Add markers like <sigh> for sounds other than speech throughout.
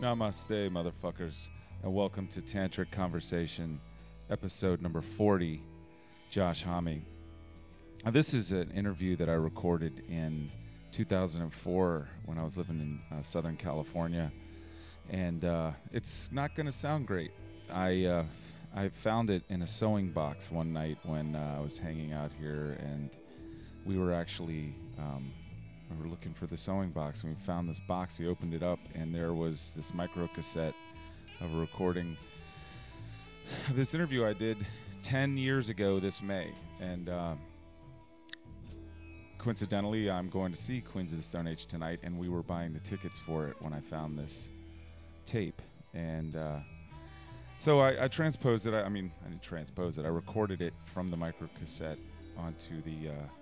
Namaste, motherfuckers, and welcome to Tantric Conversation, episode number 40. Josh Homme. This is an interview that I recorded in 2004 when I was living in uh, Southern California, and uh, it's not going to sound great. I uh, I found it in a sewing box one night when uh, I was hanging out here, and we were actually um, we were looking for the sewing box, and we found this box. We opened it up, and there was this micro cassette of a recording of this interview I did 10 years ago this May. And uh, coincidentally, I'm going to see Queens of the Stone Age tonight, and we were buying the tickets for it when I found this tape. And uh, so I, I, transposed it. I, I, mean, I didn't transpose it. I recorded it from the micro cassette onto the uh,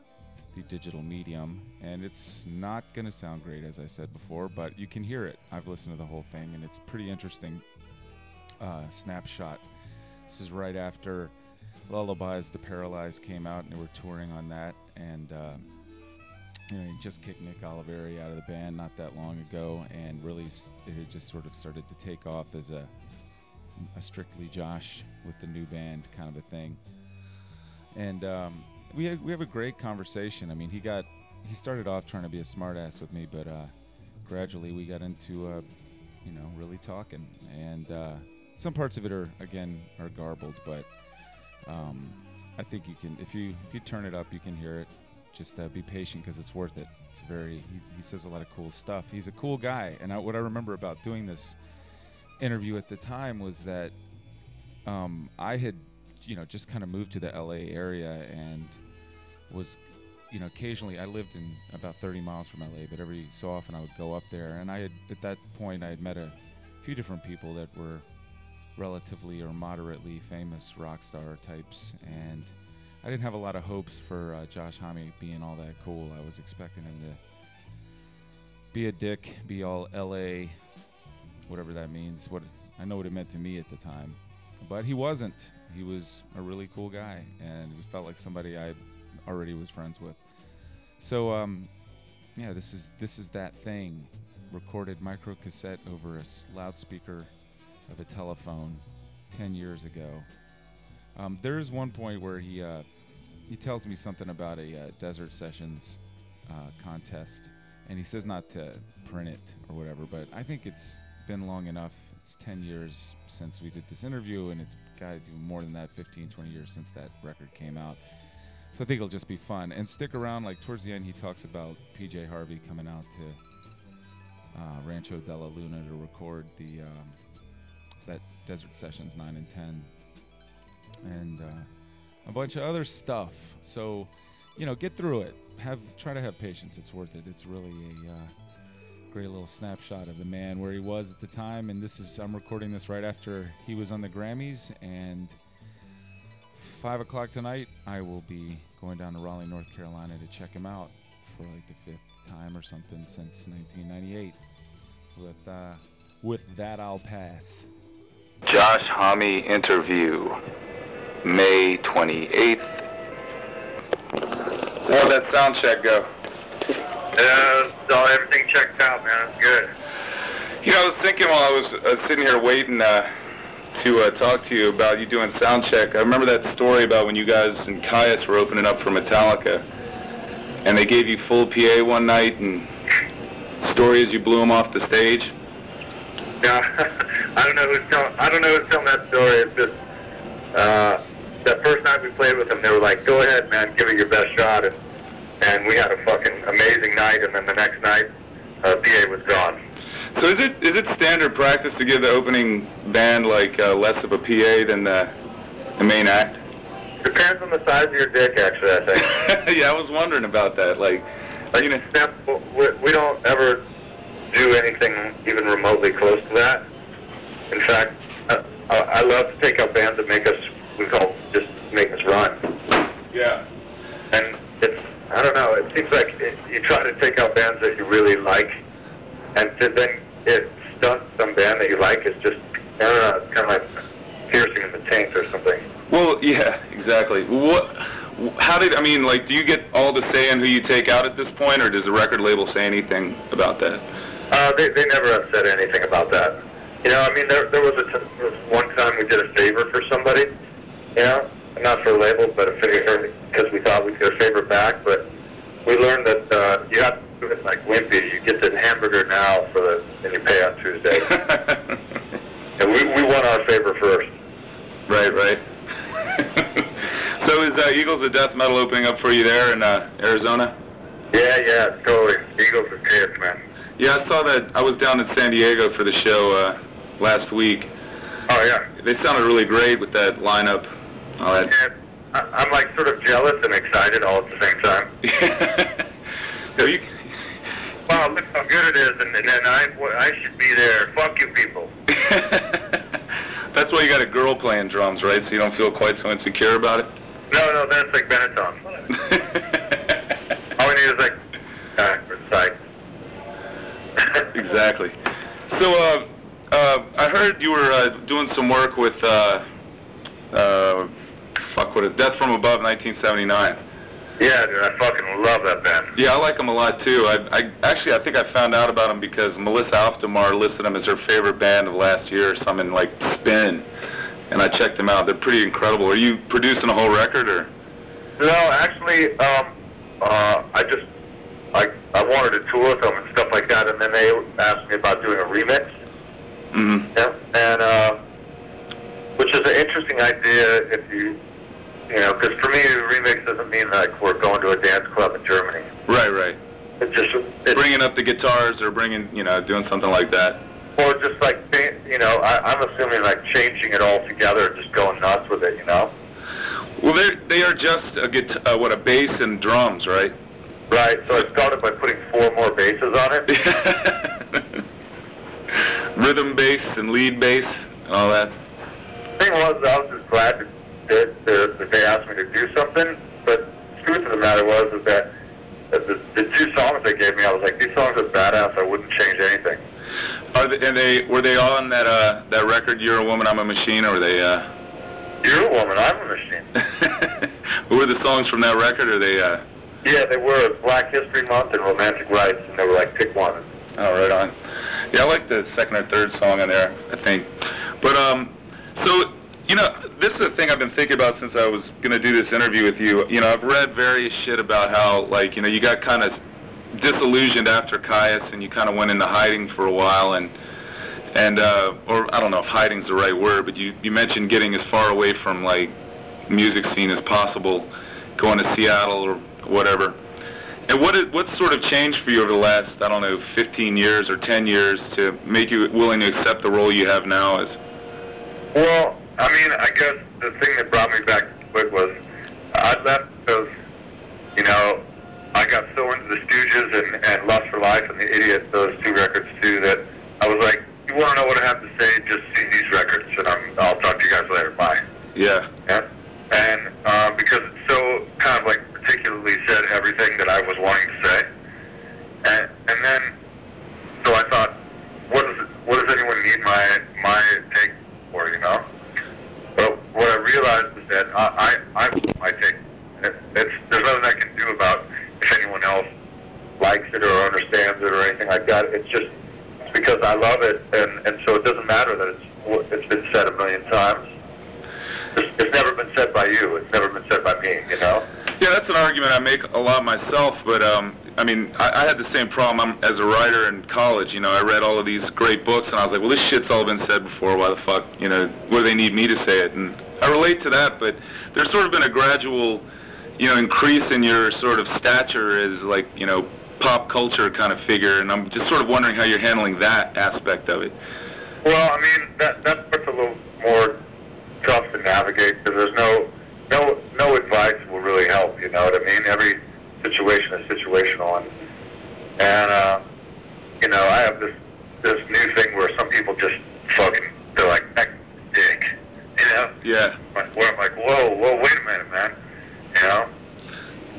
digital medium, and it's not going to sound great, as I said before, but you can hear it. I've listened to the whole thing, and it's pretty interesting uh, snapshot. This is right after Lullabies to Paralyze came out, and they were touring on that, and uh, you know, he just kicked Nick Oliveri out of the band not that long ago, and really it just sort of started to take off as a a strictly Josh with the new band kind of a thing. And um, we we have a great conversation. I mean, he got he started off trying to be a smartass with me, but uh, gradually we got into uh, you know really talking. And uh, some parts of it are again are garbled, but um, I think you can if you if you turn it up, you can hear it. Just uh, be patient because it's worth it. It's very he, he, says a lot of cool stuff. He's a cool guy, and I, what I remember about doing this interview at the time was that um, I had you know just kind of moved to the LA area and was you know occasionally I lived in about 30 miles from LA, but every so often I would go up there, and I had at that point I had met a few different people that were relatively or moderately famous rock star types, and I didn't have a lot of hopes for uh, Josh Homme being all that cool. I was expecting him to be a dick, be all LA, whatever that means. What I know what it meant to me at the time, but he wasn't. He was a really cool guy, and he felt like somebody I already was friends with. So, um, yeah, this is this is that thing, recorded micro cassette over a loudspeaker of a telephone 10 years ago. Um, there is one point where he uh, he tells me something about a uh, Desert Sessions uh, contest, and he says not to print it or whatever. But I think it's been long enough. It's 10 years since we did this interview, and it's guys even more than that, 15, 20 years since that record came out. So I think it'll just be fun. And stick around. Like towards the end, he talks about PJ Harvey coming out to uh, Rancho de la Luna to record the um, that Desert Sessions 9 and 10, and uh, a bunch of other stuff. So, you know, get through it. Have try to have patience. It's worth it. It's really a uh, great little snapshot of the man where he was at the time. And this is I'm recording this right after he was on the Grammys. And five o'clock tonight, I will be going down to Raleigh, North Carolina to check him out for like the fifth time or something since 1998. With uh, with that, I'll pass. Josh Homme interview, May 28th. So how'd that sound check go? Yeah, so everything checked out, man. It's good. You know, I was thinking while I was uh, sitting here waiting uh, to uh, talk to you about you doing sound check. I remember that story about when you guys and Kyuss were opening up for Metallica, and they gave you full PA one night, and story is you blew them off the stage. Yeah, <laughs> I don't know who's telling. I don't know who's telling that story. It's just uh, that first night we played with them, they were like, "Go ahead, man, give it your best shot," and and we had a fucking amazing night. And then the next night, uh, PA was gone. So is it is it standard practice to give the opening band like uh, less of a PA than the the main act? Depends on the size of your dick, actually. I think. <laughs> yeah, I was wondering about that. Like, like you know, we, we don't ever do anything even remotely close to that. In fact, I, I love to take up bands that make us, we call just make us run. Yeah. And it's, I don't know, it seems like it, you try to take out bands that you really like, and to then it stunt some band that you like is just, I don't know, it's kind of like piercing in the taint or something. Well, yeah, exactly. What? How did I mean? Like, do you get all the say in who you take out at this point, or does the record label say anything about that? Uh, they, they never have said anything about that. You know, I mean, there, there was a t- was one time we did a favor for somebody. You know, not for a label, but a favor because we thought we'd get a favor back. But we learned that uh, you have to do it like Wimpy. You get the hamburger now for the, and you pay on Tuesday. <laughs> and we, we won our favor first. right, right. <laughs> so is uh, Eagles of Death Metal opening up for you there in uh, Arizona? Yeah, yeah, totally. Eagles and kids, man. Yeah, I saw that. I was down in San Diego for the show uh, last week. Oh yeah. They sounded really great with that lineup. All that. And I, I'm like sort of jealous and excited all at the same time. <laughs> No, you- <laughs> Wow, look how good it is, and, and then I, I should be there. Fuck you, people. <laughs> That's why you got a girl playing drums, right? So you don't feel quite so insecure about it. No, no, that's like Benetton. All we need is like uh, for exactly. So, uh, uh, I heard you were uh, doing some work with, uh, uh, fuck, what is Death from Above, 1979. Yeah, dude, I fucking love that band. Yeah, I like them a lot too. I, I actually I think I found out about them because Melissa Auf der Maur listed them as her favorite band of last year or something like Spin, and I checked them out. They're pretty incredible. Are you producing a whole record or? No, actually, um, uh, I just I I wanted to tour with them and stuff like that, and then they asked me about doing a remix. Mm-hmm. Yeah, and uh, which is an interesting idea if you you know, because for me, a remix doesn't mean like we're going to a dance club in Germany. Right, right. It just it's, Bringing up the guitars or bringing, you know, doing something like that. or just like you know, I, I'm assuming like changing it all together, and just going nuts with it, you know. Well, they they are just a guitar, uh, what a bass and drums, right? Right. So I started by putting four more basses on it. <laughs> Rhythm bass and lead bass and all that. The thing was, I was just glad that, that, that, that they asked me to do something. But the truth of the matter was is that that the, the two songs they gave me, I was like, these songs are badass. I wouldn't change anything. Are they, and they were they all on that uh that record "You're a Woman, I'm a Machine" or were they uh? You're a woman. I'm a machine. <laughs> were the songs from that record or they uh? Yeah, they were Black History Month and Romantic Rights, and they were like, pick one. Oh, right on. Yeah, I like the second or third song on there, I think. But um, so you know, this is the thing I've been thinking about since I was gonna do this interview with you. You know, I've read various shit about how like you know you got kind of disillusioned after Kyuss and you kind of went into hiding for a while and and uh, or I don't know if hiding's the right word, but you you mentioned getting as far away from like music scene as possible, going to Seattle or whatever. And what is, what sort of changed for you over the last, I don't know, 15 years or 10 years to make you willing to accept the role you have now as? Well, I mean, I guess the thing that brought me back quick was I left those, you know, I got so into the Stooges and, and Lust for Life and The Idiot, those two records too, that I was like, you want to know what I have to say? Just see these records, and I'm, I'll talk to you guys later. Bye. Yeah. Yeah. And uh, because it so kind of like particularly said everything that I was wanting to say. And, and then, so I thought, what does it, what does anyone need my my take for? You know. But what I realized is that I I, I my take. It, it's there's nothing I can do about if anyone else likes it or understands it or anything like that. It's just it's because I love it, and and so it doesn't matter that it's it's been said a million times. It's, it's never been said by you. It's never been said by me. You know. Yeah, that's an argument I make a lot myself, but um, I mean, I, I had the same problem I'm, as a writer in college. You know, I read all of these great books, and I was like, well, this shit's all been said before. Why the fuck, you know, what do they need me to say it? And I relate to that, but there's sort of been a gradual, you know, increase in your sort of stature as like, you know, pop culture kind of figure, and I'm just sort of wondering how you're handling that aspect of it. Well, I mean that that part's a little more tough to navigate because there's no no no advice will really help. You know what I mean? Every situation is situational, and and uh, you know I have this this new thing where some people just fucking they're like "Heck, dick, you know. Yeah. Like, where I'm like, whoa, whoa, wait a minute, man, you know.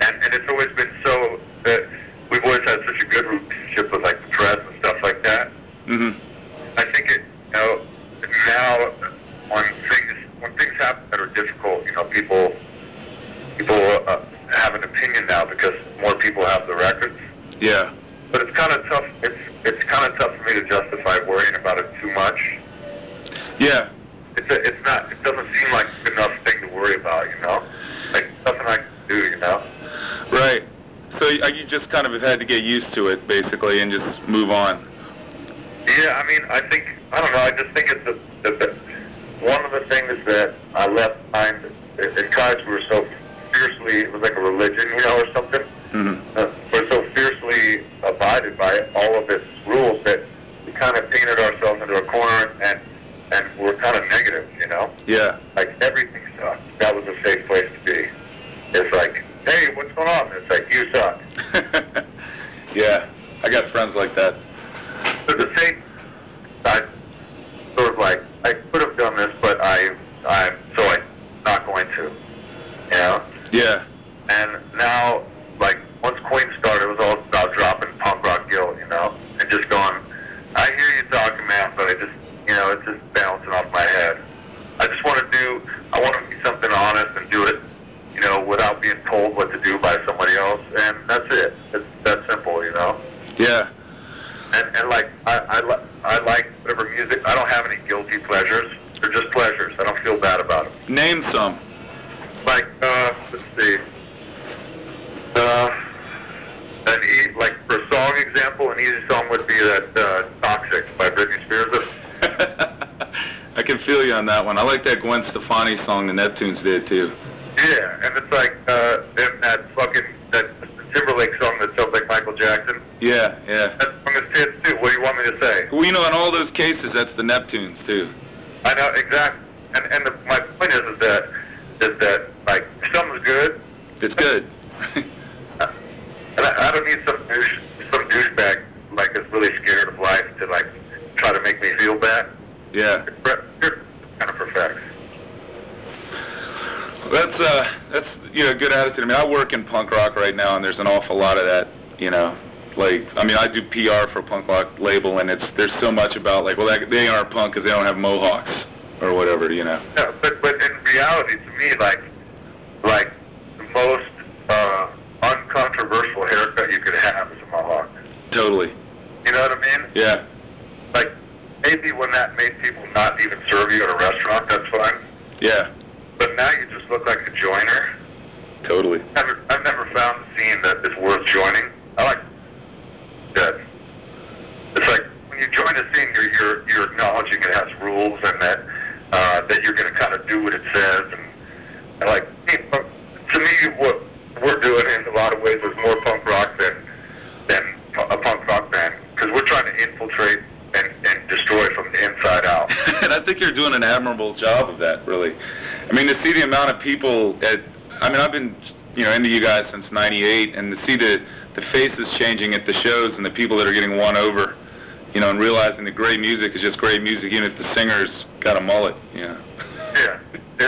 And and it's always been so that we've always had such a good relationship with like the press and stuff like that. Mm-hmm. I think it, you know, now when things when things happen that are difficult, you know, people people uh, have an opinion now because more people have the records. Yeah. But it's kind of tough. It's it's kind of tough for me to justify worrying about it too much. Yeah. It's a, it's not. It doesn't seem like enough thing to worry about. You know, like nothing I can do. You know. Right. So uh, you just kind of have had to get used to it, basically, and just move on. Yeah, I mean, I think I don't know. I just think it's the, the, the one of the things that I left behind. At times we were so fiercely. It was like a religion, you know, or something. Mm-hmm. Uh, we're so fiercely abided by all of its rules that we kind of painted ourselves into a corner and and we're kind of negative, you know. Yeah. Like everything sucks. That was a safe place to be. It's like, hey, what's going on? It's like you suck. yeah. I got friends like that. But the same, I sort of like, I could have done this, but I, I'm so I'm not going to. You know? Yeah. And now, like, once Queen started, it was all about dropping punk rock guilt, you know? And just going, I hear you talking, man, but I just, you know, it's just bouncing off my head. I just want to do, I want to be something honest and do it, you know, without being told what to do by somebody else. And that's it. It's that simple, you know? Yeah. And, and like, I, I, li- I like whatever music. I don't have any guilty pleasures. They're just pleasures. I don't feel bad about them. Name some. Like, uh, let's see. Uh, an e- like for a song example, an easy song would be that uh, "Toxic" by Britney Spears. I can feel you on that one. I like that Song the Neptunes did too. Yeah, and it's like uh, and that fucking that Timberlake song that sounds like Michael Jackson. Yeah, yeah. That song is tits too. What do you want me to say? Well, you know, in all those cases, that's the Neptunes too. I know exactly. And and the, my point is, is that is that like if something's good, It's good. and I, I don't need some douche some douchebag like is really scared of life to like try to make me feel bad. yeah. You're kind of perfect. That's uh, that's you know, good attitude. I mean, I work in punk rock right now, and there's an awful lot of that. You know, like I mean, I do PR for a punk rock label, and it's there's so much about like, well, they aren't punk because they don't have mohawks or whatever. You know. Yeah, but but in reality, to me, like the most uh, uncontroversial haircut you could have is a mohawk. Totally. You know what I mean? Yeah. Like maybe when that made people not even serve you at a restaurant, that's fine. Yeah. But now you just look like a joiner. Totally. Never, I've never found a scene that is worth joining. I like that. It's like when you join a scene, you're you're, you're acknowledging it has rules and that uh, that you're going to kind of do what it says. And, and like to me, what we're doing in a lot of ways is more punk rock than than a punk rock band because we're trying to infiltrate and, and destroy from the inside out. <laughs> and I think you're doing an admirable job of that, really. I mean, to see the amount of people at, I mean, I've been, you know, into you guys since 98, and to see the, the faces changing at the shows and the people that are getting won over, you know, and realizing that great music is just great music, even if the singer's got a mullet, you know.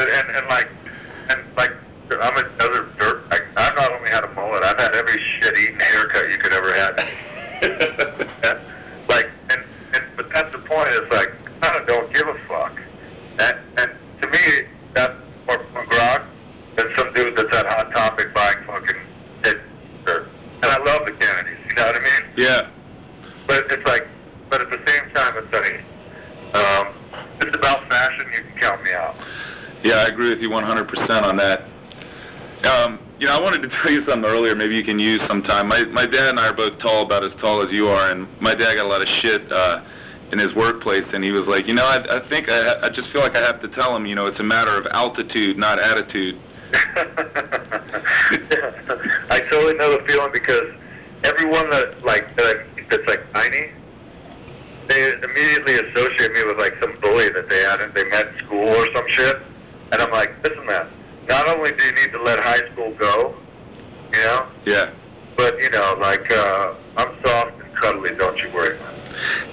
And, and like, and like, I'm a other dirt. Like, I've not only had a mullet, I've had every shit-eating haircut you could ever have. Yeah. like, and, and but that's the point. Is like, I kind of don't give a fuck. And, and to me, that's more punk rock than some dude that's at Hot Topic buying fucking head shirt. And I love the Kennedys. You know what I mean? yeah. But it's like, but at the same time, it's like, um, it's about fashion. You can count me out. Yeah, I agree with you 100% on that. Um, you know, I wanted to tell you something earlier. Maybe you can use sometime. My my dad and I are both tall, about as tall as you are, and my dad got a lot of shit uh, in his workplace, and he was like, you know, I, I think I, I just feel like I have to tell him, you know, it's a matter of altitude, not attitude. <laughs> I totally know the feeling because everyone that like that I, that's like tiny, they immediately associate me with like some bully that they had they met in school or some shit, and I'm like, listen, man. Not only do you need to let high school go, you know, Yeah. but you know, like uh, I'm soft and cuddly. Don't you worry, man.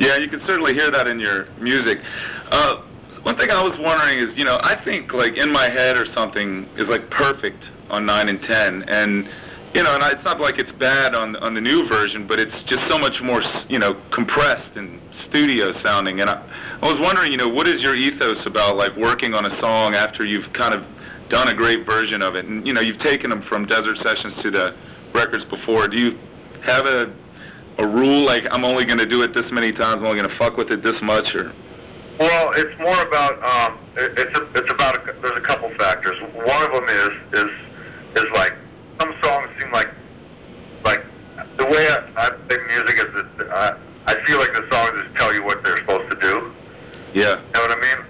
Yeah, you can certainly hear in your music. Uh, one thing I was wondering is, you know, I think like in my head or something is like perfect on nine and ten, and you know, and I, it's not like it's bad on on the new version, but it's just so much more, you know, compressed and studio sounding. And I, I was wondering, you know, what is your ethos about like working on a song after you've kind of done a great version of it, and you know, you've taken them from Desert Sessions to the records before. Do you have a a rule like I'm only going to do it this many times, I'm only going to fuck with it this much, or Well, it's more about um, it, it's a, it's about a, there's a couple factors. One of them is is is like some songs seem like like the way I, I play music is that I, I feel like the songs just tell you what they're supposed to do. Yeah. You know what I mean?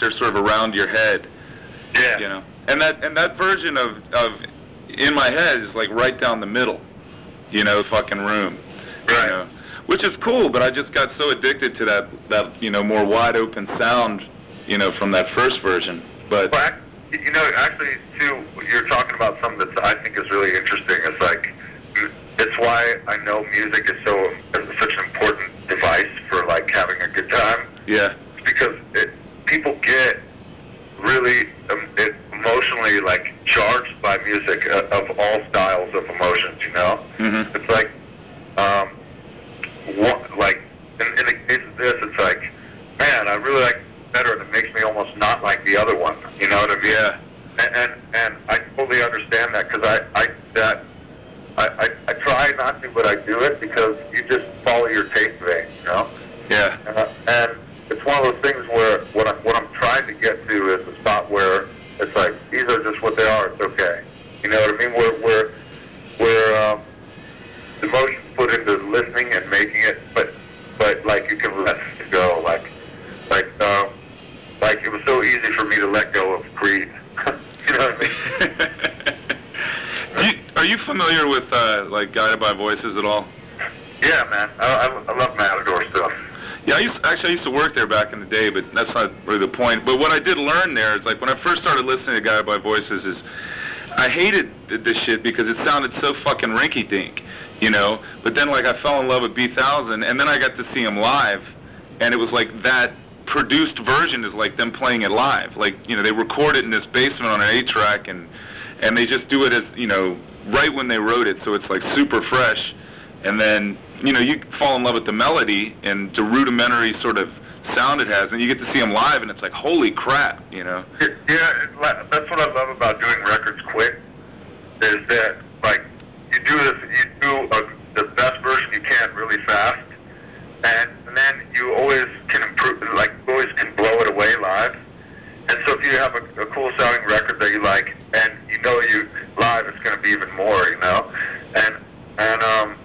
They're sort of around your head. Yeah. You know. And that and that version of of in my head is like right down the middle. You know, fucking room. Right. You know, which is cool, but I just got so addicted to that that you know more wide open sound. You know, from that first version. But Well, ac- you know, actually, too, you're talking about something that I think is really interesting. It's like, it's why I know music is so is such an important device for like having a good time. yeah. Because it, people get really emotionally like charged by music uh, of all styles of emotions. You know, Mhm. it's like, um, what, like in, in the case of this, it's like, man, I really like better, and it makes me almost not like the other one. You know what I mean? Yeah. And and, and I totally understand that because I I that. I, I, I try not to, but I do it because you just follow your taste vein, you know. Yeah. Uh, and it's one of those things where what I'm what I'm trying to get to is a spot where it's like these are just what they are. It's okay. You know what I mean? Where where where um, emotions put into listening and making it, but but like you can let it go. Like like um, like it was so easy for me to let go of Creed. <laughs> you know what I mean? <laughs> You, are you familiar with uh, like Guided by Voices at all? Yeah, man. I, I, I love Matador stuff. Yeah, I used actually I used to work there back in the day, but that's not really the point. But what I did learn there is like when I first started listening to Guided by Voices is I hated this shit because it sounded so fucking rinky dink, you know. But then like I fell in love with Bee Thousand, and then I got to see them live, and it was like that produced version is like them playing it live. Like you know they record it in this basement on an eight track, and and they just do it as you know right when they wrote it, so it's like super fresh. And then you know you fall in love with the melody and the rudimentary sort of sound it has, and you get to see them live, and it's like holy crap, you know. Yeah, that's what I love about doing records quick. Is that like you do this, you do a, the best version you can really fast, and, and then you always can improve, like you always can blow it away live. And so if you have a, a cool sounding record that you like, and you know you live, it's going to be even more, you know. And and um,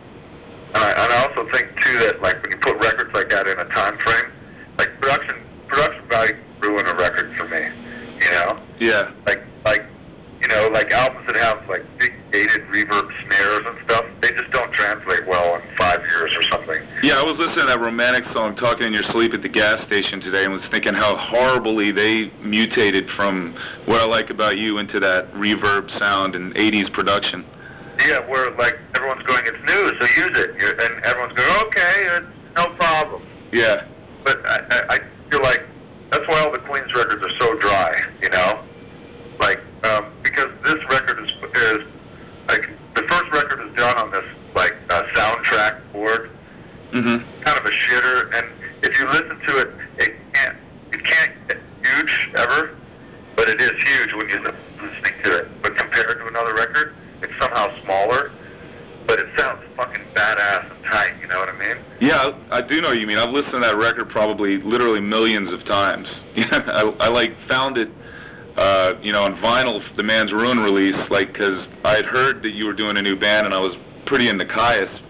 and I, and I also think too that like when you put records like that in a time frame, like production production value ruin a record for me, you know Yeah. like like you know like albums that have like big gated reverb snares and stuff they just don't translate well in five years or something Yeah, I was listening to that romantic song "Talking in Your Sleep" at the gas station today, and was thinking how horribly they mutated from what I like about you into that reverb sound and '80s production. yeah where like everyone's going it's new so use it You're- and everyone's going okay it's no problem Yeah. but I, I, I feel like that's why all the Queen's records are so dry you know like um, because this record is is like the first record is done on this like uh, soundtrack board do know what you mean. I've listened to that record probably literally millions of times. <laughs> I, I like found it, uh, you know, on vinyl, the Man's Ruin release, like because I had heard that you were doing a new band, and I was pretty into Kyuss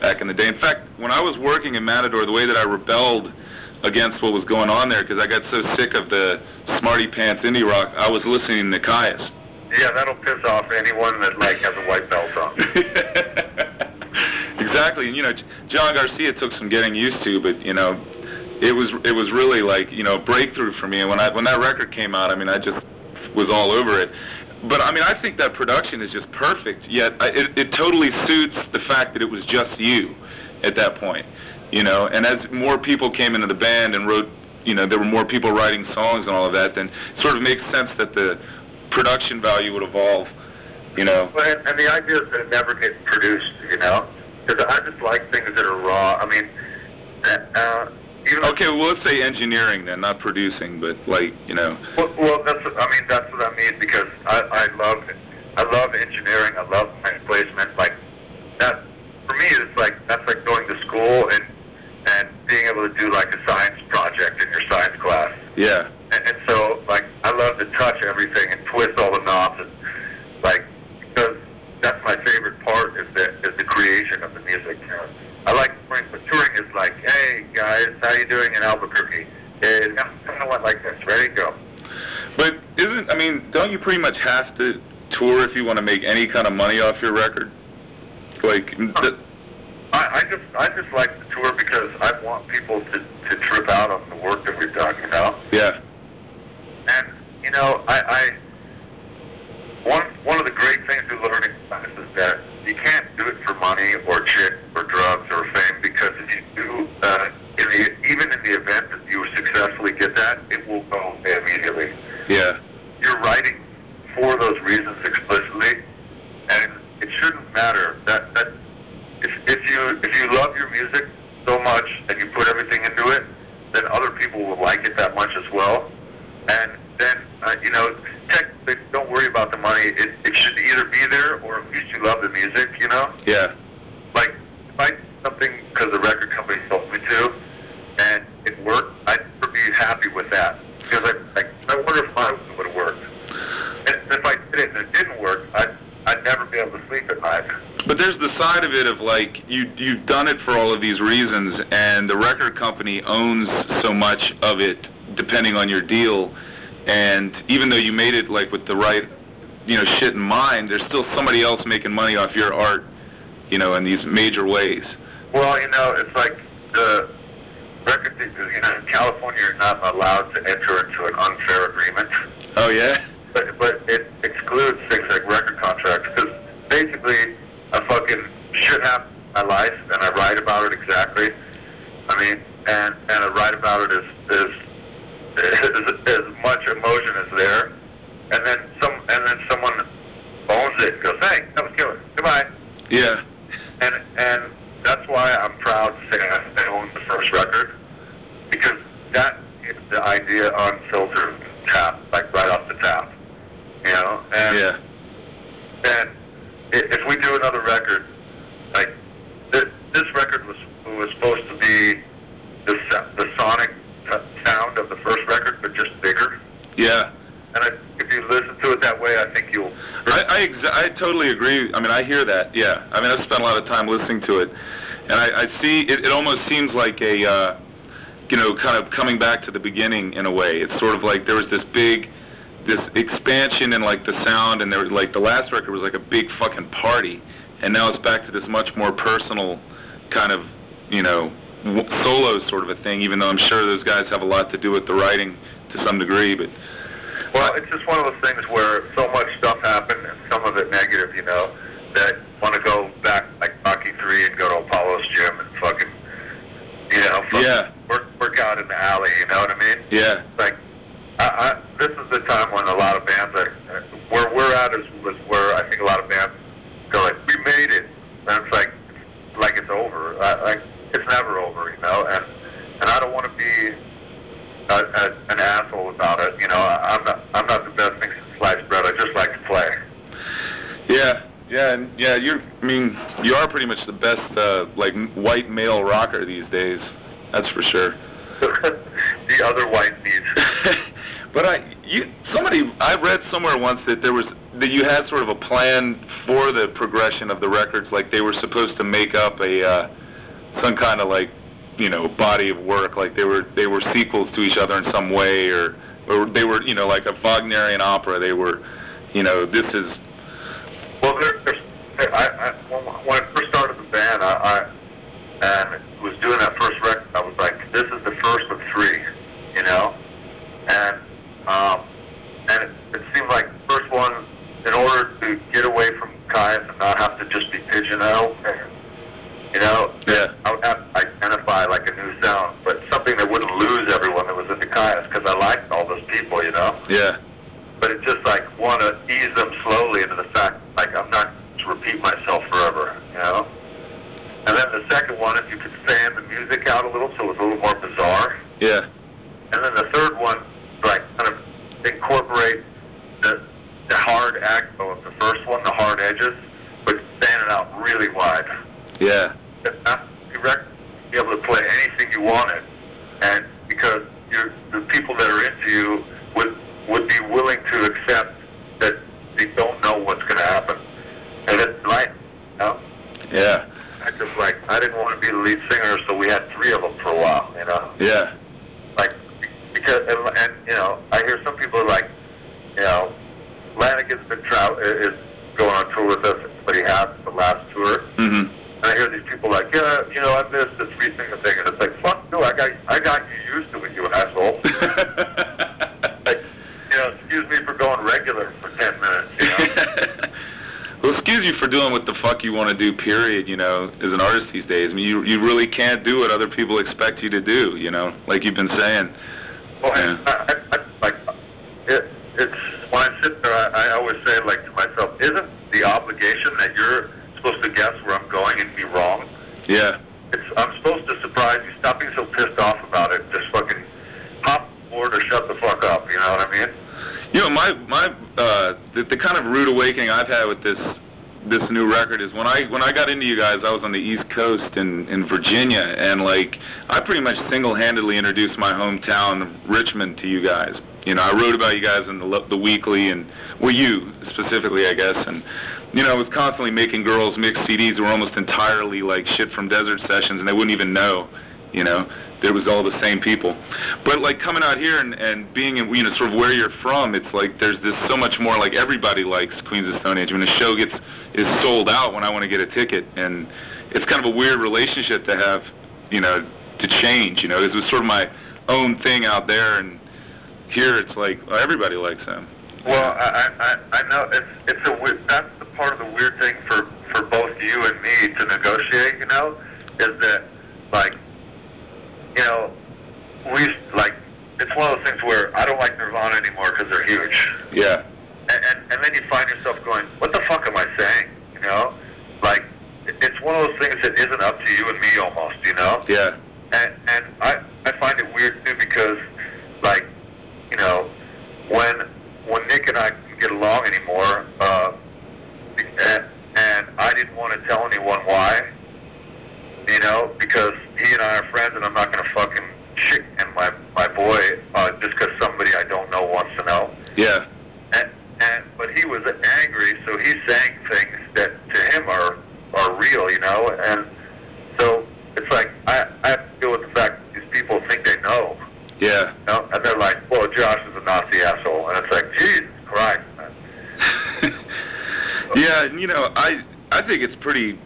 back in the day. In fact, when I was working in Matador, the way that I rebelled against what was going on there, because I got so sick of the smarty pants indie rock, I was listening to Kyuss. Yeah, that'll piss off anyone that like has a white belt on. <laughs> exactly. And, you know, John Garcia took some getting used to, but you know, it was it was really like you know a breakthrough for me. And when I when that record came out, I mean, I just was all over it. But I mean, I think that production is just perfect. Yet I, it, it totally suits the fact that it was just you at that point. You know, and as more people came into the band and wrote, you know, there were more people writing songs and all of that, then it sort of makes sense that the production value would evolve. You know. Well, and, and the idea is that it never gets produced, you know? Because I just like things that are raw. I mean, uh, even Okay, well, let's say engineering then, not producing, but like, you know. Well, well, that's I mean that's what I mean because I I love I love engineering. I love mic placement. Like that for me, it's like that's like going to school and and being able to do like a science project in your science class. Yeah. And, and so like I love to touch everything and twist all the knobs and like because that's my favorite part is the is the creation of the music. You know? I like touring, but touring is like, hey guys, how you doing in Albuquerque? It's kind of like this. Ready, go. But isn't, I mean, don't you pretty much have to tour if you want to make any kind of money off your record? Like, th- I, I just I just like the tour because I want people to, to trip out on the work that we've done, you know. yeah. And you know, I, I one one of the great things we learned in class is that you can't do it for money or chick or drugs or fame because if you do, uh, in the even in the event that you successfully get that, it will go away immediately. Yeah. You're writing for those reasons explicitly, and it shouldn't matter that that if, if you if you love your music so much and you put everything into it, then other people will like it that much as well. And then uh, you know, technically, don't worry about the money. It, it should either be there or at least you love the music. You know, Yeah. like if I did something because the record company told me to, and it worked, I'd never be happy with that because I like I wonder if mine would have worked. And if I did it and it didn't work, I'd I'd never be able to sleep at night. But there's the side of it of like you you've done it for all of these reasons, and the record company owns so much of it, depending on your deal. And even though you made it like with the right, you know, shit in mind, there's still somebody else making money off your art, you know, in these major ways. Well, you know, it's like the record, you know, in California, you're not allowed to enter into an unfair agreement, Oh yeah. but but it excludes things like record contracts because basically, I fucking shit happens in my life, and I write about it exactly. I mean, and and I write about it as as as, as much emotion as there, and then some and then someone owns it and goes, hey, that was killer, goodbye. Yeah. And that's why I'm proud to say I own the first record because that is the idea unfiltered tap, like right off the tap. You know? And Yeah. and if we do another record, like this, this record was was supposed to be the the sonic sound of the first record, but just bigger. Yeah. And I, if you listen to it that way, I think you'll. I I, I totally agree. I mean, I hear that. Yeah. I mean, I've spent a lot of time listening to it, and I, I see it. It almost seems like a, uh, you know, kind of coming back to the beginning in a way. It's sort of like there was this big, this expansion in like the sound, and there was like the last record was like a big fucking party, and now it's back to this much more personal, kind of, you know, solo sort of a thing. Even though I'm sure those guys have a lot to do with the writing to some degree, but Well, it's just one of those things where so much stuff happened, and some of it negative, you know, that want to go back like Rocky Three and go to Apollo's gym and fucking, you know, fucking Yeah. work work out in the alley. You know what I mean? yeah, Like, I, I, this is the time when a lot of bands are where we're at is was where I think a lot of bands go like, we made it, and it's like, like it's over. I, like it's never over, you know. And and I don't want to be a, a, an asshole about it. You know, I, I'm not I'm not the best thing since sliced bread. I just like to play. yeah, Yeah, and yeah, you're. I mean, you are pretty much the best uh, like white male rocker these days. That's for sure. <laughs> the other white needs. <laughs> but I, you, somebody, I read somewhere once that there was that you had sort of a plan for the progression of the records, like they were supposed to make up a uh, some kind of like you know body of work, like they were they were sequels to each other in some way, or or they were you know like a Wagnerian opera. They were, you know, this is Well, there, there's, I, I, when I first started the band, I, I and was doing that first record, I was like, this is the first of three, you know, and um, and it, it seemed like the first one, in order to get away from Kyuss and not have to just be pigeonholed, you know, Yeah. I would have identify like a new sound, but something that wouldn't lose everyone that was into Kyuss, because I liked all those people, you know yeah, but it's just like want to ease them slowly into the fact like I'm not to repeat myself forever, you know. And then the second one, if you could fan the music out a little, so it was a little more bizarre. yeah, And then the third one, like kind of incorporate the the hard acto of the first one, the hard edges, but fan it out really wide. yeah, not direct, be able to play anything you wanted, and because you're, the people that are into you would would be willing to accept that they don't know what's going to happen, and it's like, you know, yeah, I just like I didn't want to be the lead singer, so we had three of them for a while, you know, yeah, like because and, and you know I hear some people are like, you know, Lanegan's been travel is going on tour with us, but he has the last tour. mhm, And I hear these people like, yeah, you know, I missed the three finger thing, and it's like, fuck no, I got, I got you used to it, you asshole. <laughs> Like, you know, excuse me for going regular for ten minutes, you know. <laughs> well, excuse you for doing what the fuck you want to do. Period. You know, as an artist these days, I mean, you you really can't do what other people expect you to do. You know, like you've been saying. well, Yeah. I, I, I, like, it, it's when I sit there, I, I always say like to myself, isn't the obligation that you're supposed to guess where I'm going and be wrong? Yeah, It's I'm supposed to surprise you. Stop being so pissed off about it. Just fucking pop board or shut the fuck up. You know what I mean? you know, my my uh, the, the kind of rude awakening I've had with this this new record is when I when I got into you guys, I was on the East Coast in in Virginia, and like I pretty much single-handedly introduced my hometown Richmond to you guys. You know, I wrote about you guys in the lo- the weekly, and well, you specifically, I guess, and you know, I was constantly making girls mix CDs that were almost entirely like shit from Desert Sessions, and they wouldn't even know. You know, there was all the same people. But like coming out here and, and being in, you know, sort of where you're from, it's like there's this so much more like everybody likes Queens of Stone Age. When a show gets is sold out when I want to get a ticket, and it's kind of a weird relationship to have, you know, to change. You know, this was sort of my own thing out there, and here it's like everybody likes them. Well, I, I, I know it's it's a that's part of the weird thing for for both you and me to negotiate. You know, is that like, you know, we like it's one of those things where I don't like Nirvana anymore because they're huge, yeah, and, and and then you find yourself going, what the fuck am I saying? You know, like it's one of those things that isn't up to you and me almost. You know, yeah, and and I I find it weird too because like you know when when Nick and I get along anymore, uh, and, and I didn't want to tell anyone why, you know, because he and I are friends, and I'm not going to fucking shit in my my boy uh, just because somebody I don't know wants to know. yeah, And, and but he was angry, so he's saying things that to him are are real, you know, and so it's like I I have to deal with the fact that these people think they know, yeah. you know, and they're like, well, Josh is a Nazi asshole, and it's like, Jesus Christ. Yeah, you know, I I think it's pretty.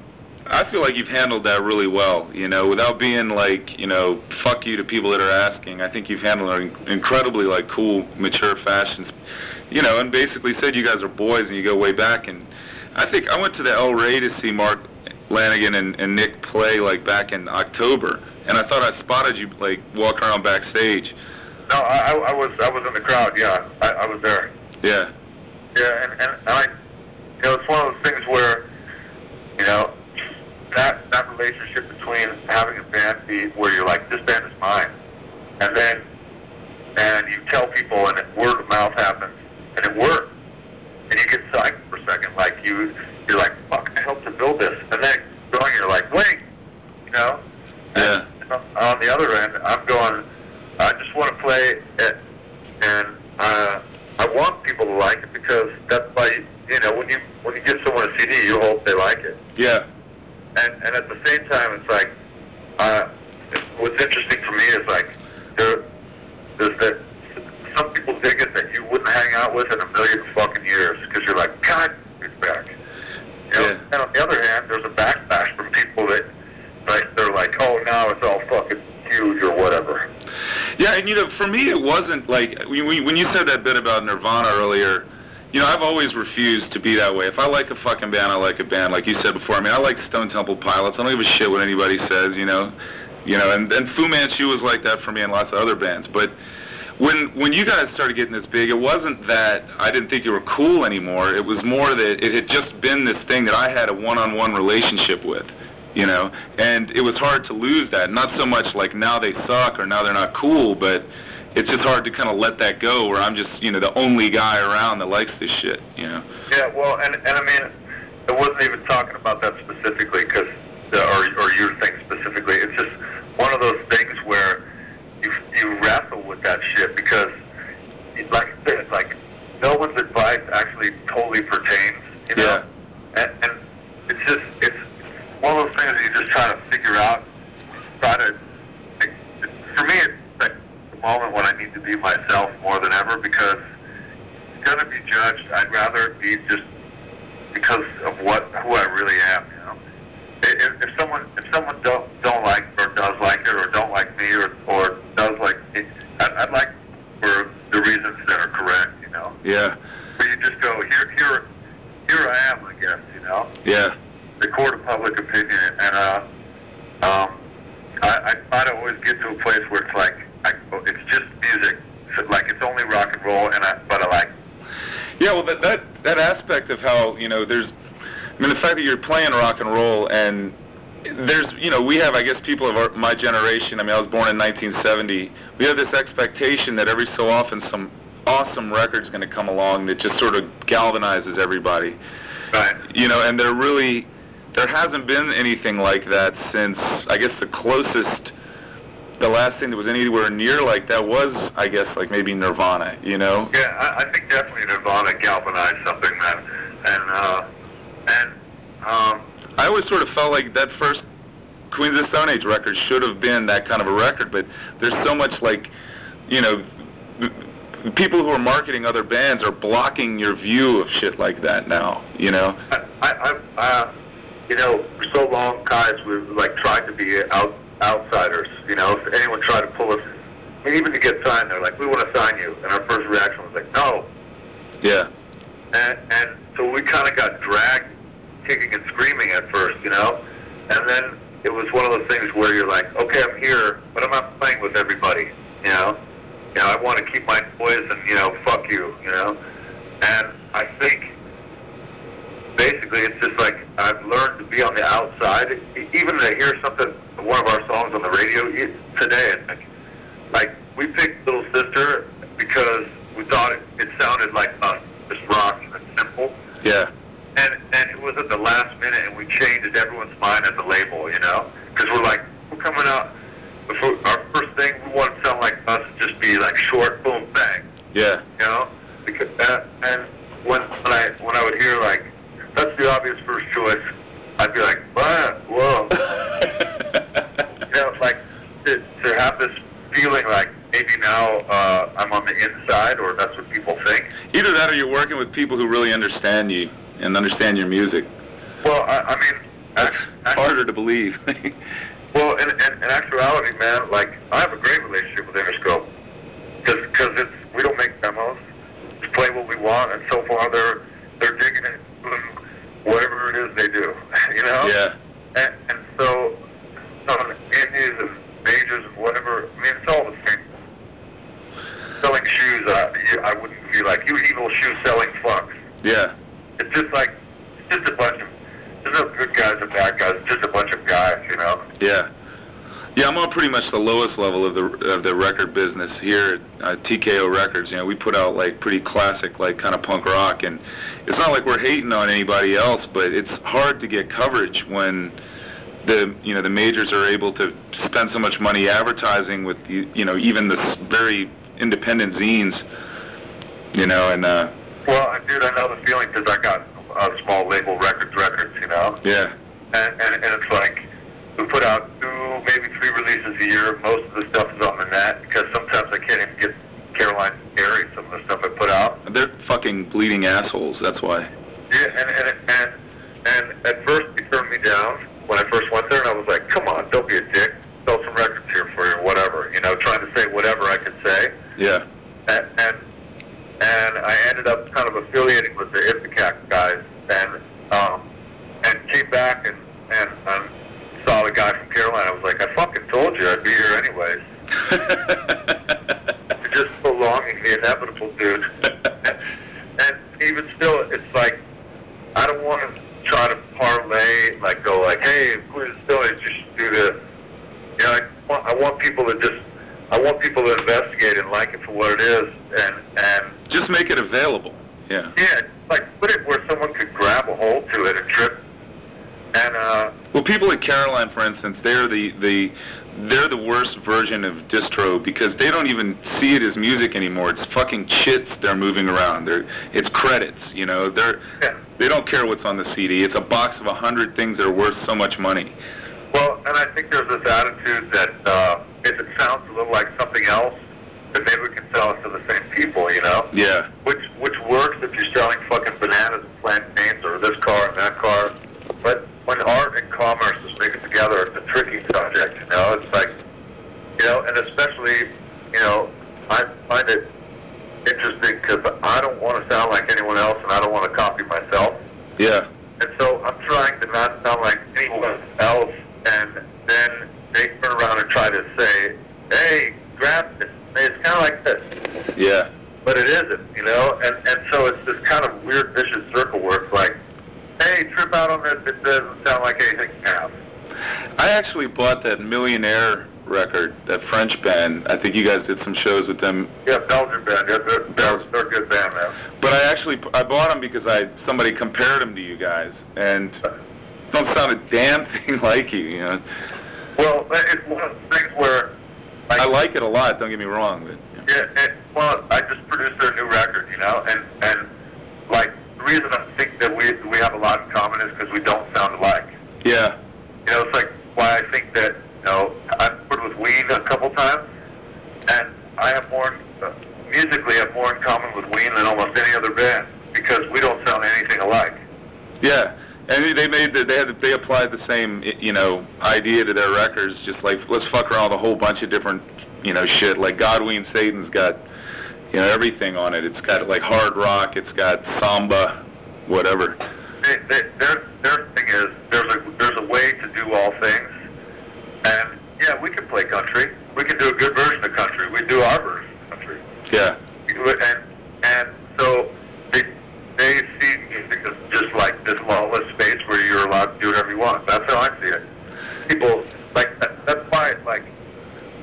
I feel like you've handled that really well. You know, without being like you know, fuck you to people that are asking. I think you've handled it in incredibly like cool, mature fashions. You know, and basically said you guys are boys and you go way back. And I think I went to the El Rey to see Mark Lanegan and, and Nick play like back in October, and I thought I spotted you like walking around backstage. No, I, I was I was in the crowd. Yeah, I, I was there. Yeah, Yeah, and, and I, know, it's one of those things where, you know, that that relationship between having a band be where you're like, this band is mine, and then and you tell people, and it, word of mouth happens, and it works, and you get psyched for a second, like you you're like, fuck, I helped to build this, and then going, you're like, wait, you know, yeah. And on the other end, I'm going, I just want to play, it, and uh I want people to like it because that's why you know when you when you give someone a CD, you hope they like it. Yeah. And and at the same time, it's like uh, what's interesting for me is like there there's that some people dig it that you wouldn't hang out with in a million fucking years because you're like God, he's back. You know? Yeah. And on the other hand, there's a backlash from people that like they're like, oh now it's all fucking huge or whatever. Yeah, and you know, for me, it wasn't like when when- when you said that bit about Nirvana earlier. You know, I've always refused to be that way. If I like a fucking band, I like a band. Like you said before, I mean, I like Stone Temple Pilots. I don't give a shit what anybody says. You know, you know, and and Fu Manchu was like that for me, and lots of other bands. But when when you guys started getting this big, it wasn't that I didn't think you were cool anymore. It was more that it had just been this thing that I had a one-on-one relationship with, you know, and it was hard to lose that. Not so much like now they suck or now they're not cool, but it's just hard to kind of let that go. Where I'm just you know the only guy around that likes this shit, you know. Yeah, well, and and I mean, I wasn't even talking about that specifically because, or or your thing specifically. It's just one of those things where you you wrestle with that shit because, like like no one's advice actually totally pertains, you know. And, and it's just it's one of those things that you just try to figure out, try to. For me, it's like the moment when I need to be myself more than ever because gonna be judged. I'd rather be just because of what who I really am. You know, if, if someone if someone don't don't like or does like it or don't like me or or does like it, I'd, I'd like for the reasons that are correct. You know, Yeah, where you just go here here here I am. I guess you know yeah, the court of public opinion and uh um I, I try to always get to a place where it's like I, it's just music. So, like it's only rock and roll and I but I like yeah. Well, that that that aspect of how you know there's, I mean, the fact that you're playing rock and roll and there's you know we have I guess people of our, my generation. I mean, I was born in 1970. We have this expectation that every so often some awesome record's going to come along that just sort of galvanizes everybody. right. you know, and there really there hasn't been anything like that since I guess the closest the last thing that was anywhere near like that was I guess like maybe Nirvana, you know? Yeah, I, I think definitely Nirvana galvanized something, man. And uh, and um, I always sort of felt like that first Queens of the Stone Age record should have been that kind of a record, but there's so much like, you know, people who are marketing other bands are blocking your view of shit like that now, you know? I, I, I uh, you know, for so long, guys, we like tried to be out outsiders. You know, if anyone tried to pull us, I mean, even to get signed, they're like, "We want to sign you," and our first reaction was like, "No." Yeah. And, and so we kind of got dragged, kicking and screaming at first, you know, and then it was one of those things where you're like, "Okay, I'm here, but I'm not playing with everybody," you know. You know, I want to keep my noise and you know, fuck you, you know. And I think basically it's just like I've learned to be on the outside. Even to hear something, one of our songs on the radio today, it's like, like we picked Little Sister because we thought it, it sounded like us, just rock and simple. Yeah. And and it was at the last minute, and we changed everyone's mind at the label, you know, because we're like, we're coming out. Before, our first thing, we want to sound like us, just be like short, boom, bang Yeah. you know, because uh, and when when I when I would hear like that's the obvious first choice, I'd be like, what? Whoa, <laughs> you know, like to, to have this feeling like maybe now uh, I'm on the inside, or that's what people think. Either that or you're working with people who really understand you and understand your music. Well, I, I mean, That's harder to believe. <laughs> Well, in, in, in actuality, man, like I have a great relationship with Interscope because it's we don't make demos, just play what we want, and so far they're they're digging it, doing whatever it is they do, <laughs> you know. yeah. And, and so, on indies and majors and whatever, I mean, it's all the same. Selling shoes, uh, I wouldn't be like you evil shoe selling fucks. Yeah. It's just like it's just a bunch of there's no good guys and bad guys, it's just a bunch of guys, you know. Yeah. Yeah, I'm on pretty much the lowest level of the of the record business here at uh, TKO Records. You know, we put out like pretty classic, like kind of punk rock, and it's not like we're hating on anybody else, but it's hard to get coverage when the you know the majors are able to spend so much money advertising with you, you know even this very independent zines, you know, and uh, Well, dude, I know the feeling because I got a small label Rekords, Rekords, you know. yeah, and, and, and it's like we put out two, maybe three releases a year. Most of the stuff is on the net because sometimes I can't even get Caroline to some of the stuff I put out. they're fucking bleeding assholes. That's why. Yeah, and and and and at first he turned me down when I first went there, and I was like, "Come on, don't be a dick. Sell some records here for you, whatever." You know, trying to say whatever I could say, Yeah, and and, and I ended up kind of affiliating with the Ipecac guys, and um, and came back and and, and saw the guy from Caroline. I was like, "I fucking told you I'd be here anyways." <laughs> Prolonging the inevitable, dude. <laughs> and even still, it's like I don't want to try to parlay, like go like, hey, Queen Stone, you should do this. You know, I want, I want people to just, I want people to investigate and like it for what it is, and and Just make it available. Yeah. yeah, like put it where someone could grab a hold to it and trip. And uh, Well, people at Caroline, for instance, they're the the they're the worst version of distro because they don't even see it as music anymore. It's fucking chits they're moving around. They're it's credits, you know. They're yeah. they don't care what's on the CD. It's a box of a hundred things that are worth so much money. Well, and I think there's this attitude that uh, if it sounds a little like something else, then maybe we can sell it to the same people, you know? Yeah. Which which works if you're selling fucking bananas and plantains or this car and that car. But when art and commerce is mixed together, it's a tricky subject, you know? It's like, you know, and especially, you know, I find it interesting because I don't want to sound like anyone else and I don't want to copy myself. Yeah. And so I'm trying to not sound like anyone else, and then they turn around and try to say, "Hey, grab this." It's kind of like this, Yeah. but it isn't, you know. And and so it's this kind of weird vicious circle where it's like, "Hey, trip out on this. It doesn't sound like anything you have." I actually bought that Millionaire record, that French band. I think you guys did some shows with them. Yeah, Belgian band. Yeah, they're, they're, they're a good band, man. But I actually I bought them because I somebody compared them to you guys and don't sound a damn <laughs> thing like you. You know. Well, it's one of the things where I like it a lot. Don't get me wrong. But, Yeah, it, well, I just produced their new record, you know, and and like the reason I think that we we have a lot in common is because we don't sound alike. yeah. You know, it's like why I think that you know I've toured with Ween a couple times, and I have more uh, musically I have more in common with Ween than almost any other band because we don't sound anything alike. Yeah, and they made the, they had they applied the same you know idea to their records, just like let's fuck around with a whole bunch of different you know shit. Like GodWeenSatan's got you know everything on it. It's got like hard rock, it's got samba, whatever. They, they, their their thing is there's a there's a way to do all things, and yeah, we can play country. We can do a good version of country. We do our version of country. Yeah, and and so they they see music as just like this lawless space where you're allowed to do whatever you want. That's how I see it. People like that, that's why like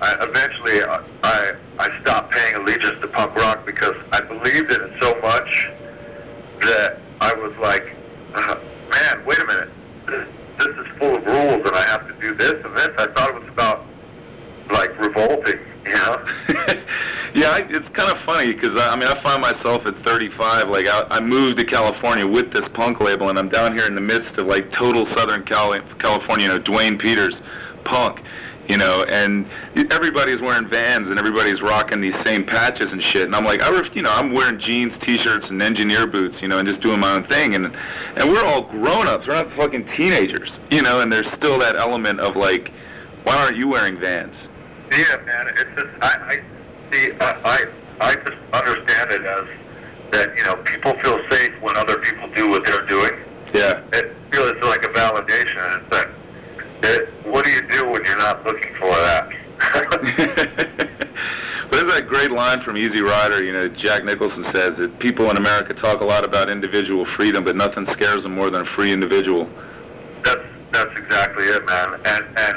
I, eventually I, I I stopped paying allegiance to punk rock because I believed in it so much that I was like, uh, man, wait a minute, this, this is full of rules and I have to do this and this. I thought it was about like revolting, you know. <laughs> yeah. I, it's kind of funny because I, I mean I find myself at 35. Like I, I moved to California with this punk label, and I'm down here in the midst of like total Southern Cali- California. You know, Duane Peters punk. You know, and everybody's wearing Vans and everybody's rocking these same patches and shit. And I'm like, I, ref- you know, I'm wearing jeans, t-shirts, and engineer boots. You know, and just doing my own thing. And and we're all grown-ups. We're not fucking teenagers. You know, and there's still that element of like, why aren't you wearing Vans? Yeah, man. It's just I, I see. I, I I just understand it as that you know people feel safe when other people do what they're doing. Yeah. It feels like a validation. And it's like, it, what do you do when you're not looking for that? <laughs> but there's that great line from Easy Rider, you know, Jack Nicholson says that people in America talk a lot about individual freedom, but nothing scares them more than a free individual. that's that's exactly it, man. And and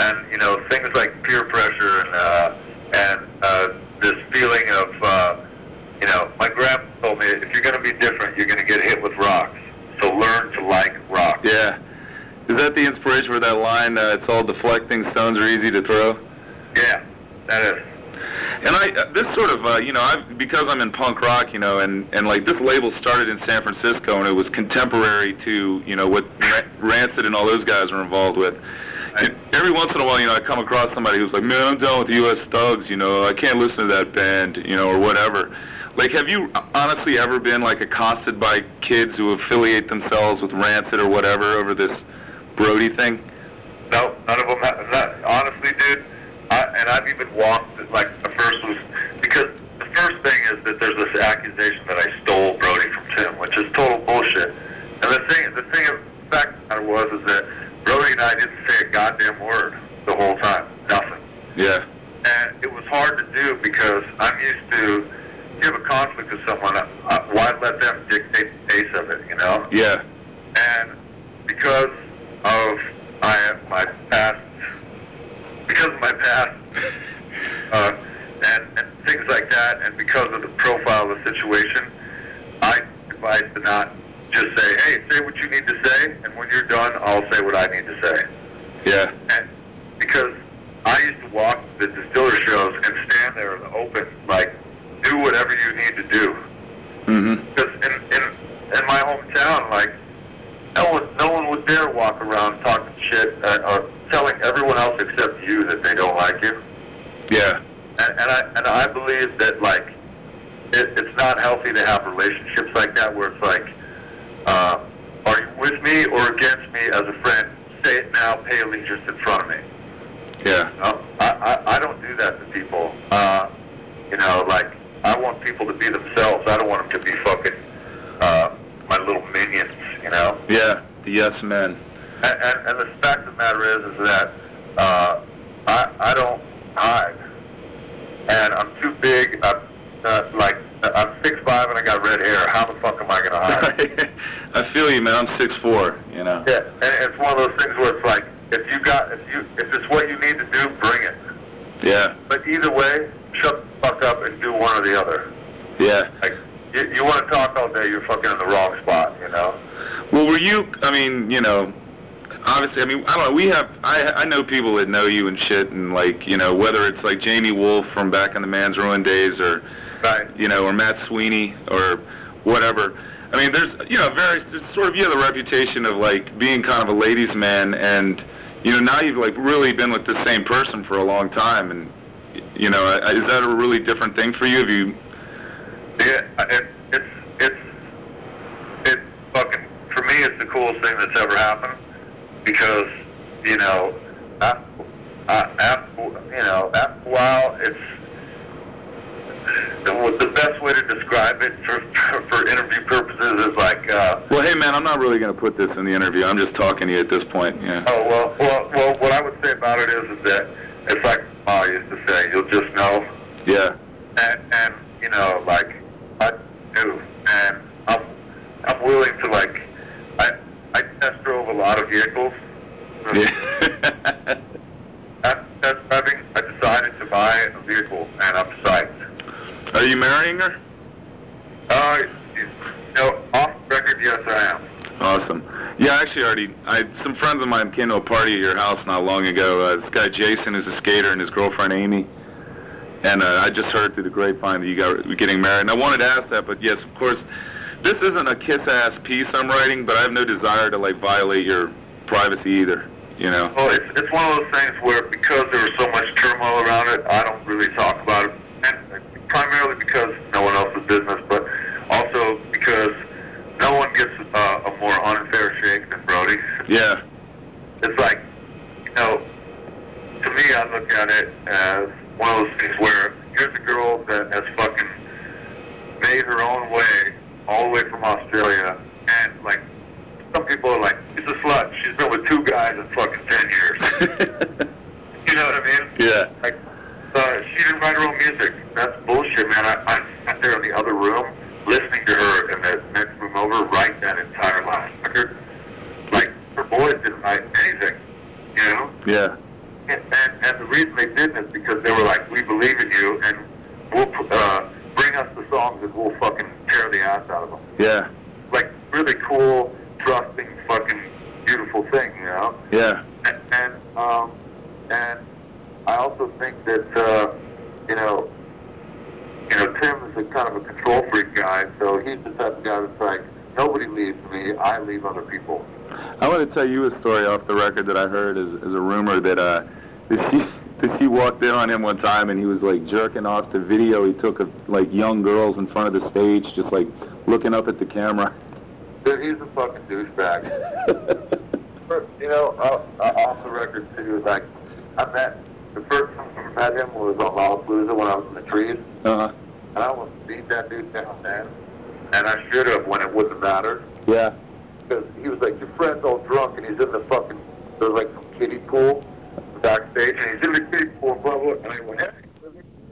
and you know things like peer pressure and uh, and uh, this feeling of uh, you know my grandpa told me if you're going to be different, you're going to get hit with rocks. So learn to like rocks. Yeah. Is that the inspiration for that line, uh, it's all deflecting, stones are easy to throw? Yeah, that is. And I uh, this sort of uh, you know I because I'm in punk rock you know and and like this label started in San Francisco and it was contemporary to you know what Rancid and all those guys were involved with. And every once in a while, you know, I come across somebody who's like, "Man, I'm down with the U.S. Thugs," you know, I can't listen to that band, you know, or whatever. Like, have you honestly ever been like accosted by kids who affiliate themselves with Rancid or whatever over this Brody thing? No, none of them. Have, not, honestly, dude. I, and I've even walked. Like the first was because the first thing is that there's this accusation that I stole Brody from Tim, which is total bullshit. And the thing, the thing of fact of was is that Brody and I didn't say a goddamn word the whole time. Nothing. Yeah. And it was hard to do because I'm used to if you have a conflict with someone, uh, why let them dictate the pace of it, you know? Yeah. and because of my my past, because of my past, uh, and, and things like that, and because of the profile of the situation, I advise to not just say, "Hey, say what you need to say," and when you're done, I'll say what I need to say. Yeah. And because I used to walk the distiller shows and stand there in the open, like, do whatever you need to do. Mm-hmm. Because in, in in my hometown, like no one no one would dare walk around talking shit uh, or telling everyone else except you that they don't like you. Yeah. And, and I and I believe that like it, it's not healthy to have relationships like that where it's like, uh, are you with me or against me as a friend? Say it now. Pay allegiance in front of me. Yeah. No, I, I, I don't do that to people. Uh, you know, like I want people to be themselves. I don't want them to be fucking uh, my little minions. You know. Yeah. The yes men. And, and, and the fact of the matter is, is that uh, I I don't hide, and I'm too big. I'm uh, like I'm six five and I got red hair. How the fuck am I gonna hide? <laughs> I feel you, man. I'm six four. You know. yeah, and it's one of those things where it's like if you got if you if it's what you need to do, bring it. Yeah. But either way, shut the fuck up and do one or the other. Yeah. Like, you, you want to talk all day, you're fucking in the wrong spot, you know? Well, were you? I mean, you know, obviously, I mean, I don't know. We have, I, I know people that know you and shit, and like, you know, whether it's like Jamie Wolf from back in the Man's Ruin days, or Right. you know, or Matt Sweeney, or whatever. I mean, there's, you know, very, there's sort of you have the reputation of like being kind of a ladies' man, and you know, now you've like really been with the same person for a long time, and you know, I- is that a really different thing for you? Have you? Yeah, it, it's, it's, it's fucking, for me, it's the coolest thing that's ever happened because, you know, after, uh, after, you know, after a while, it's, the, the best way to describe it for, for interview purposes is like, uh, Well, hey, man, I'm not really going to put this in the interview. I'm just talking to you at this point. Yeah. Oh well, well, well. What I would say about it is, is that it's like Ma used to say, you'll just know, Yeah. and, and you know, like I do, and I'm I'm willing to like I test drove a lot of vehicles. Yeah. That, that's having I decided to buy a vehicle, and I'm psyched. Are you marrying her? Uh, you know, off record, yes, I am. Awesome. Yeah, I actually already. I some friends of mine came to a party at your house not long ago. Uh, this guy Jason is a skater, and his girlfriend Amy. And uh, I just heard through the grapevine that you got were getting married. And I wanted to ask that, but yes, of course, this isn't a kiss-ass piece I'm writing, but I have no desire to like violate your privacy either. You know. Well, it's, it's one of those things where because there was so much turmoil around it, I don't really talk about it. And primarily because no one else's business, but also because no one gets uh, a more unfair shake than Brody. Yeah. It's like, you know, to me, I look at it as one of those things where here's a girl that has fucking made her own way all the way from Australia, and like some people are like, she's a slut. She's been with two guys in fucking ten years. <laughs> You know what I mean? yeah. Like, uh, she didn't write her own music. That's bullshit, man. I, I sat there in the other room listening to her in the next room over write that entire last record. Like, her boys didn't write anything, you know? Yeah. And, and, and the reason they didn't is because they were like, we believe in you, and we'll uh, bring us the songs and we'll fucking tear the ass out of them. Yeah. Like, really cool, trusting, fucking beautiful thing, you know? Yeah. And, and um, and I also think that uh, you know you know, Tim's a kind of a control freak guy, so he's the type of guy that's like, nobody leaves me, I leave other people. I want to tell you a story off the record that I heard as, as a rumor that uh, that she that she walked in on him one time and he was like jerking off to video he took of like young girls in front of the stage, just like looking up at the camera. Dude, he's a fucking douchebag. <laughs> You know, uh, uh, off the record too, like, I met, the first time I met him was on Lollapalooza when I was in the trees. Uh huh. And I almost beat that dude down then. And I should have when it wouldn't have mattered. Yeah. Because he was like, your friend's all drunk and he's in the fucking, there's like some kiddie pool backstage and he's in the and blah, blah. And I went, hey.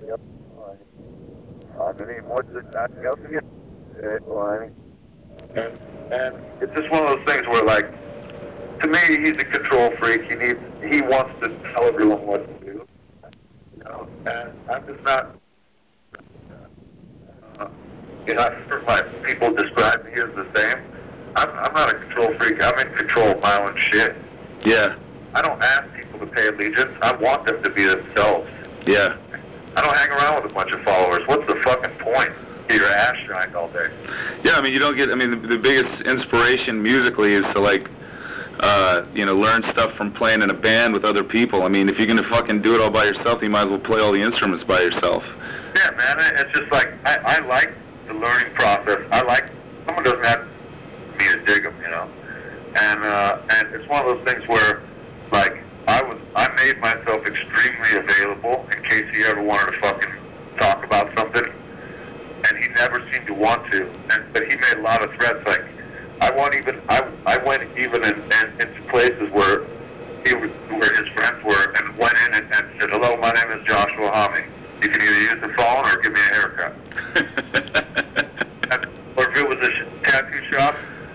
Yep. Underneath, what's it? Nothing else again? And, and it's just one of those things where like, to me, he's a control freak. He needs, he wants to tell everyone what to do. You know, and I'm just not. Uh, you know, I've heard my people describe me as the same. I'm, I'm not a control freak. I'm in control of my own shit. Yeah. I don't ask pay allegiance. I want them to be themselves. Yeah. I don't hang around with a bunch of followers. What's the fucking point? Get your ass shined all day. Yeah, I mean, you don't get. I mean, the, the biggest inspiration musically is to like, uh, you know, learn stuff from playing in a band with other people. I mean, if you're gonna fucking do it all by yourself, you might as well play all the instruments by yourself. Yeah, man. It's just like I, I like the learning process. I like someone doesn't have me to dig them, you know. And uh, and it's one of those things where, like, I was I made myself extremely available in case he ever wanted to fucking talk about something, and he never seemed to want to. And but he made a lot of threats. Like, I want even I I went even in, in into places where he was, where his friends were, and went in and, and said, "Hello, my name is Joshua Homme. You can either use the phone or give me a haircut." <laughs> And- or if it was a sh- tattoo shop,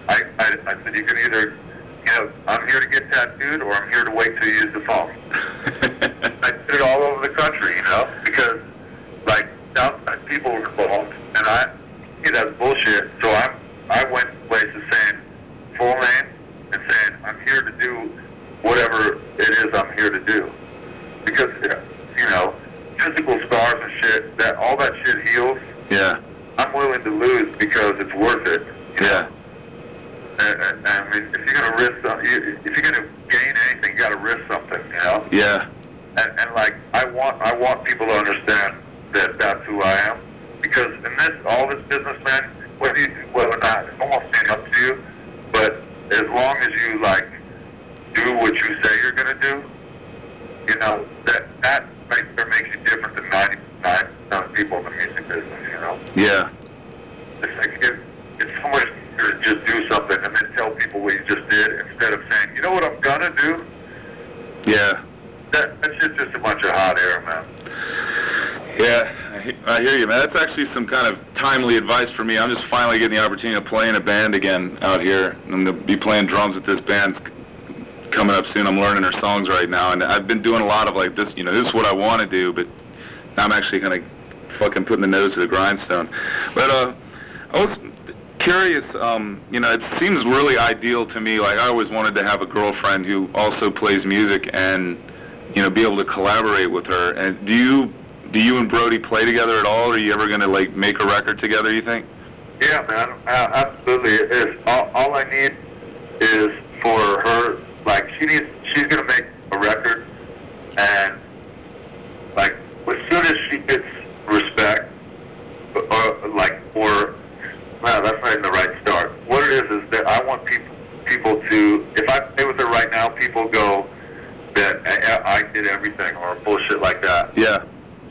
I, I I said, "You can either, you know, I'm here to get tattooed, or I'm here to wait till you use the phone." <laughs> I did it all over the country, you know, because like outside people were involved, and I, you know, that's bullshit. So I, I went places saying full name and saying I'm here to do whatever it is I'm here to do, because you know, physical scars and shit, that all that shit heals. yeah. I'm willing to lose because it's worth it. Yeah. know? I mean, if you're gonna risk, if you're gonna gain anything, you gotta risk something. You know. Yeah. and, and like I want I want people to understand that that's who I am because in this all this business man whether you whether or not it's almost stand up to you but as long as you like do what you say you're gonna do you know that that right there makes you different than 99 percent of people in the music business you know Yeah. it's like it, it's so much to just do something and then tell people what you just did instead of saying you know what I'm gonna do Yeah. that that's just just a bunch of hot air man Yeah, I, hear you, man. That's actually some kind of timely advice for me. I'm just finally getting the opportunity to play in a band again out here. I'm to be playing drums with this band coming up soon. I'm learning their songs right now, and I've been doing a lot of like this. You know, this is what I want to do, but now I'm actually kind of fucking putting the nose to the grindstone. But uh, I was curious. Um, you know, it seems really ideal to me. Like I always wanted to have a girlfriend who also plays music and you know be able to collaborate with her. And do you do you and Brody play together at all? Or are you ever going to like make a record together? You think? Yeah, man, uh, absolutely. It is all, all I need is for her. Like she needs, she's gonna make a record, and like as soon as she gets respect, or like, or no, that's not even the right start. What it is is that I want people people to. If I play with her right now, people go that I, I did everything or bullshit like that Yeah.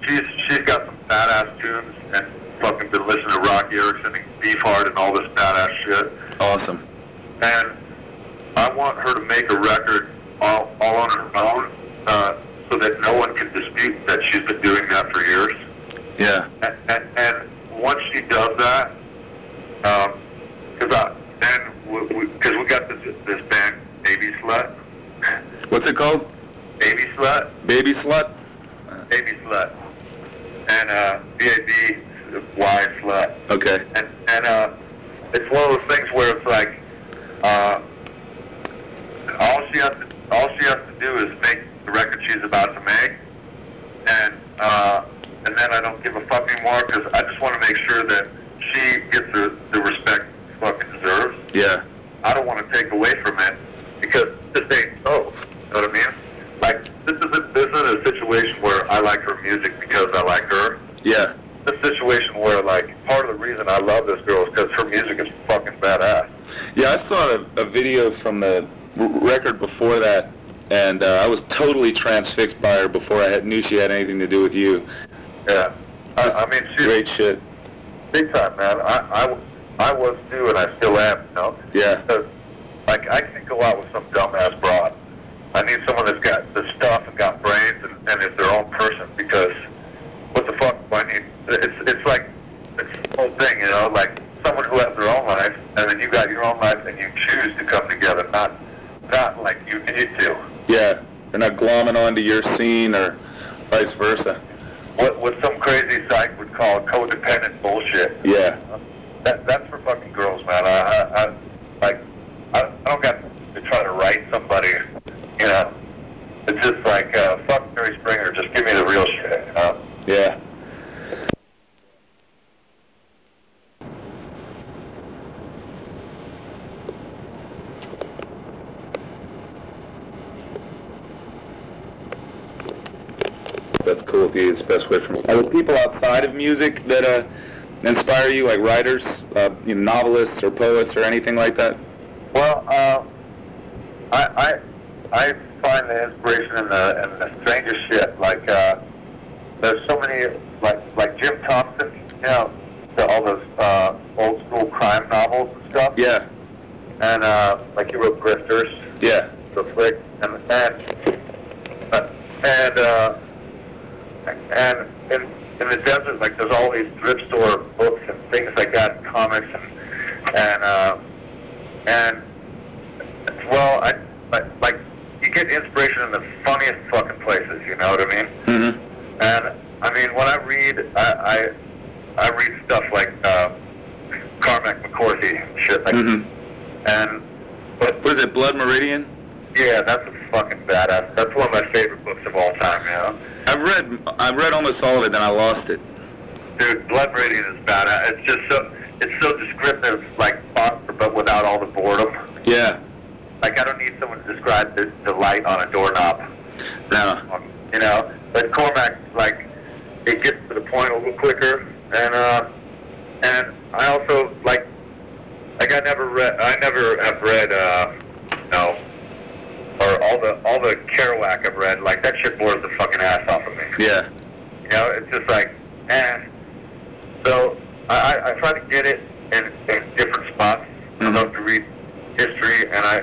she's she's got some badass tunes and fucking been listening to Roky Erickson and Beefheart and all this badass shit. Awesome. And I want her to make a record all, all on her own, uh, so that no one can dispute that she's been doing that for years. Yeah. And, and, and once she does that, because I then because we, we got this this band Baby Slut, What's it called? Baby Slut, Baby slut. Baby Slut, and uh, B A B Y Slut. Okay. and and uh, it's one of those things where it's like uh, all she has to all she has to do is make the record she's about to make, and uh, and then I don't give a fuck me more because I just want to make sure that she gets the, the respect she fucking deserves. Yeah. I don't want to take away from it because this ain't so. You know what I mean? Like this isn't this isn't a situation where I like her music because I like her. Yeah. This situation where like part of the reason I love this girl is because her music is fucking badass. Yeah, I saw a, a video from the r- record before that, and uh, I was totally transfixed by her before I had, knew she had anything to do with you. Yeah. I, I mean, she's Great shit. big time, man. I, I, I was too, and I still am. You know. Yeah. Because, like, I can't go out with some dumbass broad. I need someone that's got the stuff and got brains and, and is their own person because what the fuck do I need? It's, it's like, it's the whole thing, you know, like someone who has their own life and then you got your own life and you choose to come together, not, not like you need to. Yeah. They're not glomming onto your scene or vice versa. What, what some crazy psych would call codependent bullshit. Yeah. That, that's for fucking girls, man. I, I, I like, I, I don't got to try to write somebody, you know. It's just like, uh, fuck Mary Springer, just give me the real shit, you know. Yeah. That's cool, dude. It's the best way from. Are there people outside of music that uh, inspire you, like writers, uh, you know, novelists or poets or anything like that? Well, uh, I, I, I find the inspiration in the, in the strangest shit. Like, uh, there's so many, like, like Jim Thompson, you know, the, all those uh, old school crime novels and stuff. Yeah. And uh, like he wrote Grifters. Yeah. the flick, and and and uh, and in in the desert, like there's all these thrift store books and things like that, comics and and uh, and well, I like like you get inspiration in the funniest fucking places. You know what I mean? Mm-hmm. And I mean, when I read, I I, I read stuff like uh, Cormac McCarthy and shit like Mm-hmm. and but What is it, Blood Meridian? yeah, that's a fucking badass. That's one of my favorite books of all time, you know. I've read I've read almost all of it, then I lost it. Dude, Blood Meridian is badass. It's just so it's so descriptive, like Foster, but without all the boredom. Yeah. Like I don't need someone to describe the, the light on a doorknob, No. you know. But Cormac, like, it gets to the point a little quicker, and uh, and I also like, like I never read, I never have read, uh, you know, or all the all the Kerouac I've read. Like that shit bores the fucking ass off of me. Yeah. You know, it's just like, eh. So I, I, I try to get it in, in different spots. I Mhm. love to read history, and I,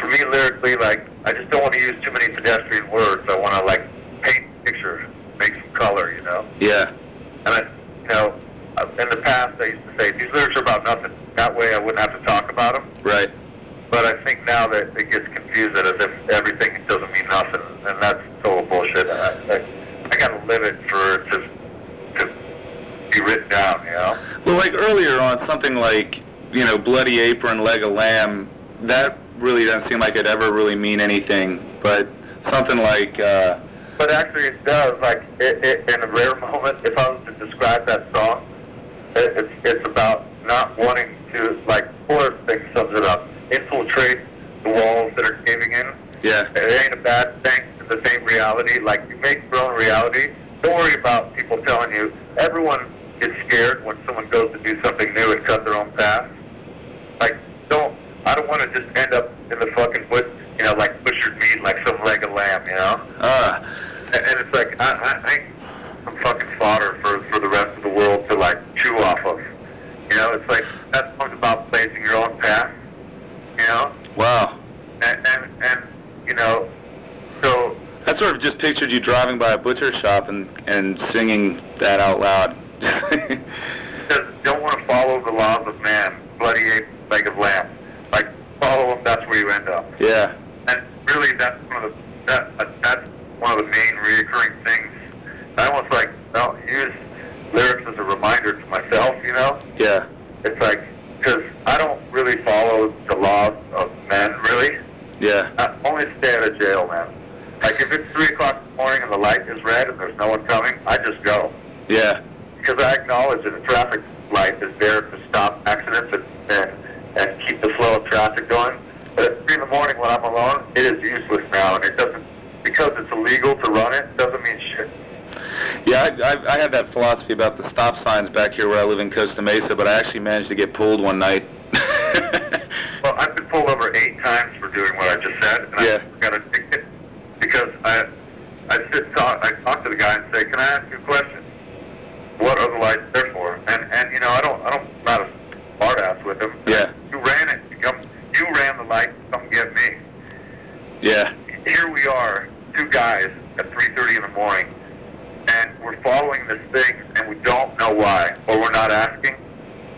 for me, lyrically, like, I just don't want to use too many pedestrian words. I want to like paint a picture, make some color, you know. Yeah. And I, you know, uh, in the past, I used to say these lyrics are about nothing. That way, I wouldn't have to talk about them. Right. But I think now that it gets confused as if everything doesn't mean nothing, and that's total bullshit. I, I, I gotta live it for it to, to be written down, you know? Well, like earlier on, something like you know, bloody apron, leg of lamb. That really doesn't seem like it ever really mean anything. But something like uh, But actually, it does. Like, it, it, in a rare moment, if I was to describe that song, it, it's it's about not wanting to like. Chorus thing sums it up. Infiltrate the walls that are caving in. yeah, It ain't a bad thing. It's the same reality. Like you make your own reality. Don't worry about people telling you. Everyone gets scared when someone goes to do something new and cut their own path. Like, don't. I don't want to just end up in the fucking but you know, like butchered meat, like some leg of lamb, you know. uh, And, and it's like I, I, I ain't some fucking fodder for for the rest of the world to like chew off of. You know, it's like that song's about blazing your own path. You know, wow. and and, and you know, so I sort of just pictured you driving by a butcher shop and and singing that out loud. <laughs> don't want to follow the laws of man, bloody ape, leg of lamb. Like follow them, that's where you end up. yeah, And really, that's one of the that, uh, that's one of the main reoccurring things. I almost like I'll use lyrics as a reminder to myself. You know, yeah, it's like because I don't really follow the laws of men. Really, yeah, I only stay out of jail, man. Like if it's three o'clock in the morning and the light is red and there's no one coming, I just go. yeah, Because I acknowledge that a traffic light is there to stop accidents and, and, and keep the flow of traffic going. But at three in the morning when I'm alone, it is useless now, and it doesn't because it's illegal to run it doesn't mean shit. Yeah, I, I, I had that philosophy about the stop signs back here where I live in Costa Mesa, but I actually managed to get pulled one night. <laughs> Well, I've been pulled over eight times for doing what I just said, and Yeah. I got a ticket because I I sit talk I talk to the guy and say, "Can I ask you a question? What are the lights there for?" And and you know I don't I don't I'm not a smart ass with him. Yeah. You ran it. You come. You ran the light. Come get me. yeah, Here we are, two guys at 3:30 in the morning, and we're following this thing, and we don't know why, or we're not asking.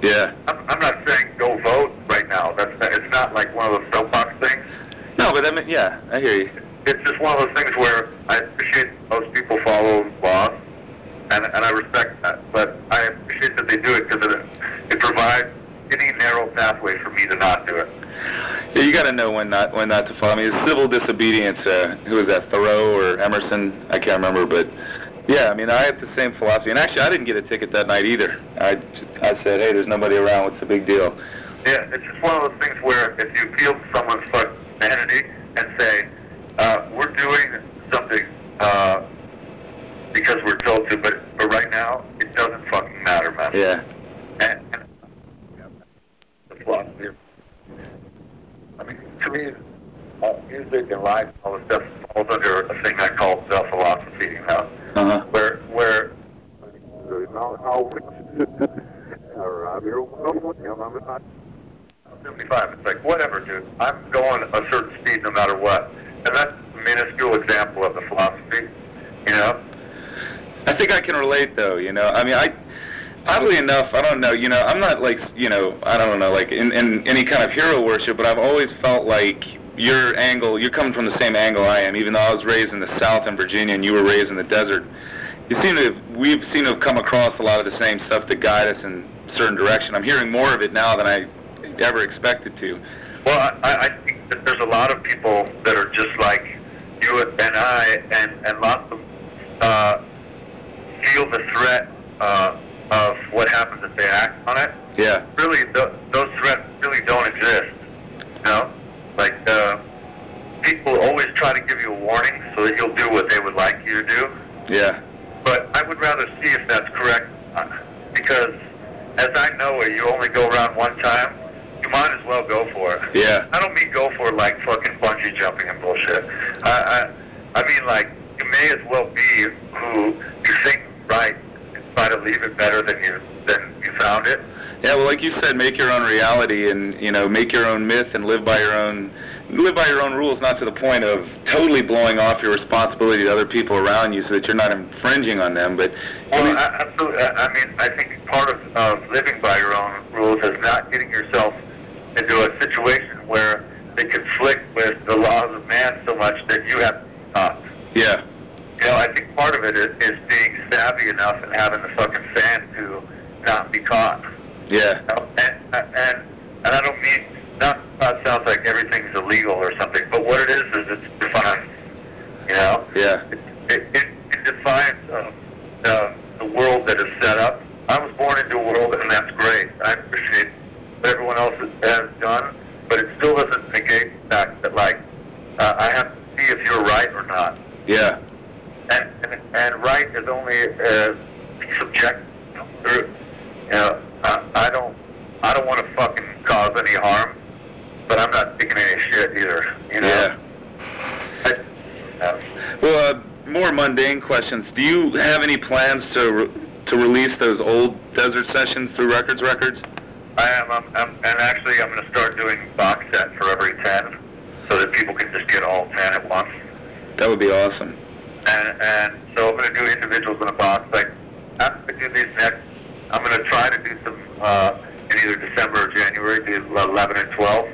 yeah. I'm, I'm not saying go vote right now. That's it's not like one of those soapbox things. No, but I mean, yeah, I hear you. It's just one of those things where I appreciate most people follow laws, and, and I respect that. But I appreciate that they do it because it, it provides any narrow pathway for me to not do it. Yeah, you got to know when not when not to follow. I mean, it's civil disobedience. Uh, who was that? Thoreau or Emerson? I can't remember, but yeah, I mean, I have the same philosophy. And actually, I didn't get a ticket that night either. I just, I said, hey, there's nobody around. What's the big deal? Yeah, it's just one of those things where if you appeal to someone's vanity and say, uh, we're doing something uh, because we're told to, but, but right now, it doesn't fucking matter, man. Yeah, And, and the philosophy. I mean, to me, music and life, all this stuff falls under a thing I call self-philosophy, you know, uh huh. where where <laughs> I'm 75. It's like, whatever, dude. I'm going a certain speed no matter what. And that's a minuscule example of the philosophy, you know? I think I can relate though. You know, I mean, I oddly enough, I don't know. You know, I'm not like you know, I don't know, like in, in any kind of hero worship, but I've always felt like your angle, you're coming from the same angle I am. Even though I was raised in the South in Virginia and you were raised in the desert, you seem to have, we've seem to have come across a lot of the same stuff that guide us in certain direction. I'm hearing more of it now than I ever expected to. Well, I, I I think that there's a lot of people that are just like you and I, and, and lots of uh, feel the threat uh, of what happens if they act on it. Yeah, Really, th- those threats really don't exist. You know? Like, uh, people always try to give you a warning so that you'll do what they would like you to do. yeah, but I would rather see if that's correct uh, because as I know it, you only go around one time. You might as well go for it. yeah, I don't mean go for it like fucking bungee jumping and bullshit. I I, I mean like you may as well be who you think right and try to leave it better than you than you found it. Yeah. Well, like you said, make your own reality and you know, make your own myth and live by your own live by your own rules, not to the point of totally blowing off your responsibility to other people around you, so that you're not infringing on them. But I Well, mean, I, absolutely. I I mean, I think part of, of living by your own rules is not getting yourself into a situation where they conflict with the laws of man so much that you have to stop. yeah, You know, I think part of it is, is being savvy enough and having the fucking sand to not be caught. Yeah, And, and, and I don't mean, not, not sounds like everything's illegal or something, but what it is is it's defiance. You know? yeah, it, it, it, in defiance of the, the world that is set up. I was born into a world, and that's great. I appreciate what everyone else has, has done, but it still doesn't negate the fact that, like, uh, I have to see if you're right or not. yeah, And, and, and right is only uh, subjective. You know, I, I don't, I don't want to fucking cause any harm, but I'm not taking any shit either. You know. yeah. I, uh, Well, uh, more mundane questions. Do you have any plans to re- to release those old desert sessions through Rekords Rekords? I am, I'm, I'm, and actually I'm going to start doing box set for every 10 so that people can just get all 10 at once. That would be awesome. And, and so I'm going to do individuals in a box. Like, after I do these next, I'm going to try to do some, uh, in either December or January, do 11 and 12.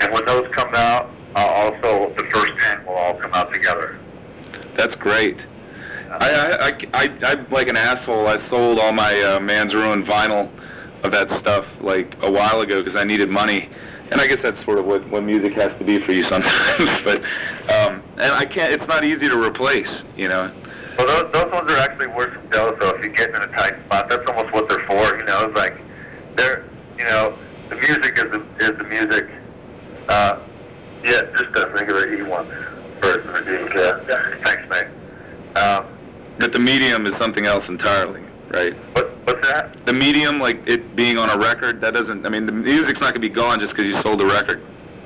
And when those come out, uh, also the first 10 will all come out together. That's great. I, I, I, I, I'm like an asshole. I sold all my uh, Man's Ruin vinyl of that stuff like a while ago because I needed money. And I guess that's sort of what, what music has to be for you sometimes. <laughs> but um, and I can't. It's not easy to replace. You know. Well, those, those ones are actually worse from Dell, so if you get in a tight spot, that's almost what they're for, you know, it's like, they're, you know, the music is the, is the music. Uh, yeah, just a regular E1 version of the yeah. Thanks, mate. Um, But the medium is something else entirely, right? what, what's that? The medium, like it being on a record, that doesn't. I mean, the music's not gonna be gone just because you sold the record.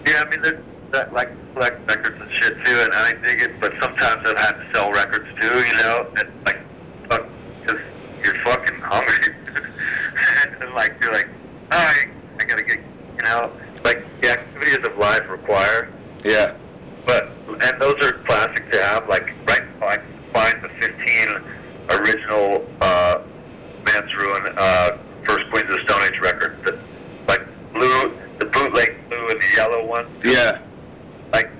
Yeah, I mean, there's that, like, collect records and shit too, and I dig it, but sometimes I've had to sell records too, you know, and like, fuck, cause you're fucking hungry. <laughs> and, like, you're like, alright, I gotta get, you know, like, the activities of life require, Yeah. but, and those are classic to have, like, right, I find the 15 original, uh, Man's Ruin, uh, First Queens of the Stone Age record, the, like, blue, the bootleg blue and the yellow one, Yeah. Like,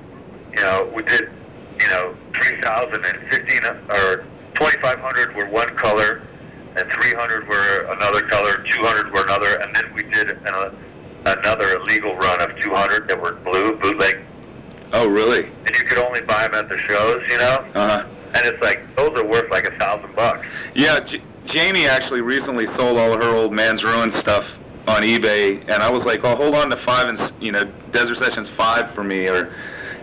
you know, we did, you know, 3,000 and 15 or 2,500 were one color, and 300 were another color, 200 were another, and then we did an, another illegal run of 200 that were blue, bootleg, Oh, really? and you could only buy them at the shows, you know? Uh huh. And it's like, those are worth like a thousand bucks. Yeah, J- Jamie actually recently sold all her old Man's Ruin stuff on eBay, and I was like, "Oh, hold on to five and you know Desert Sessions five for me," or,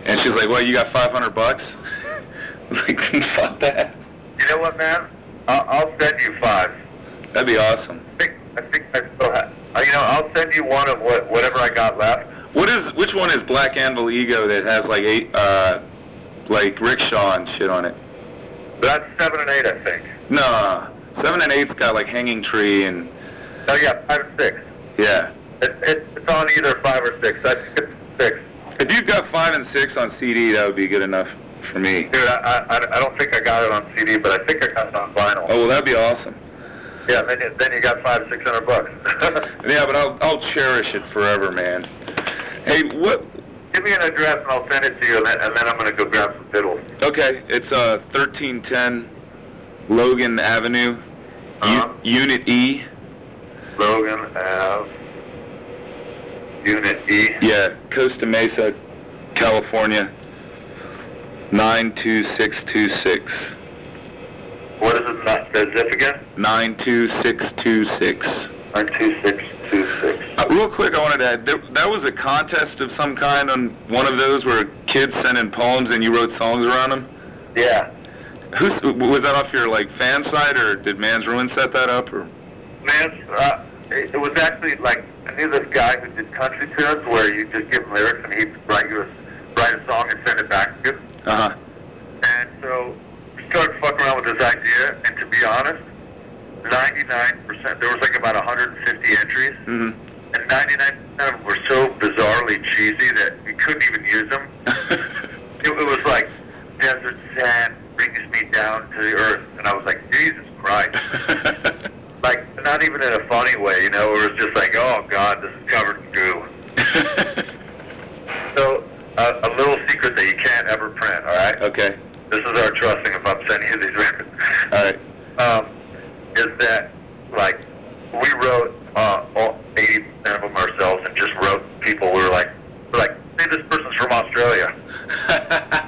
and she's like, "Well, You got five hundred bucks?" <laughs> like, <laughs> fuck that. You know what, man? I'll, I'll send you five. That'd be awesome. I think, I think I still have, uh, you know, I'll send you one of what, whatever I got left. What is which one is Black Anvil Ego that has like eight uh like rickshaw and shit on it? That's seven and eight, I think. No, seven and eight's got like hanging tree and Oh yeah, five and six. Yeah. It, it, it's on either five or six. I it's six. If you've got five and six on CD, that would be good enough for me. Dude, I, I, I don't think I got it on CD, but I think I got it on vinyl. Oh well, that'd be awesome. Yeah, then you, then you got five, six hundred bucks. <laughs> Yeah, but I'll I'll cherish it forever, man. Hey, what? Give me an address and I'll send it to you, and then, and then I'm gonna go grab some fiddles. Okay, it's uh 1310 Logan Avenue, Uh-huh. Unit E. Logan Ave, Unit E. Yeah, Costa Mesa, California. 92626. What is it? Not zip again? 92626. Nine two six two six. Uh, real quick, I wanted to add, there, that was a contest of some kind on one of those where kids sent in poems and you wrote songs around them? Yeah. Who's, was that off your like fan site or did Man's Ruin set that up or? Man, uh, it, it was actually like I knew this guy who did country tunes where you just give him lyrics and he'd write you a, write a song and send it back to you. Uh huh. And so we started fucking around with this idea, and to be honest, 99%, there was like about 150 entries, hmm and 99% of them were so bizarrely cheesy that you couldn't even use them. <laughs> It, it was like, desert sand brings me down to the earth, and I was like, Jesus Christ. <laughs> Like, not even in a funny way, you know, it was just like, oh God, this is covered in goo. <laughs> So, uh, a little secret that you can't ever print, all right? okay. This is our trusting if I'm sending you these records. <laughs> All right. Um, is that, like, we wrote uh, all 80% of them ourselves and just wrote people we were like, we're like, hey, this person's from Australia. <laughs>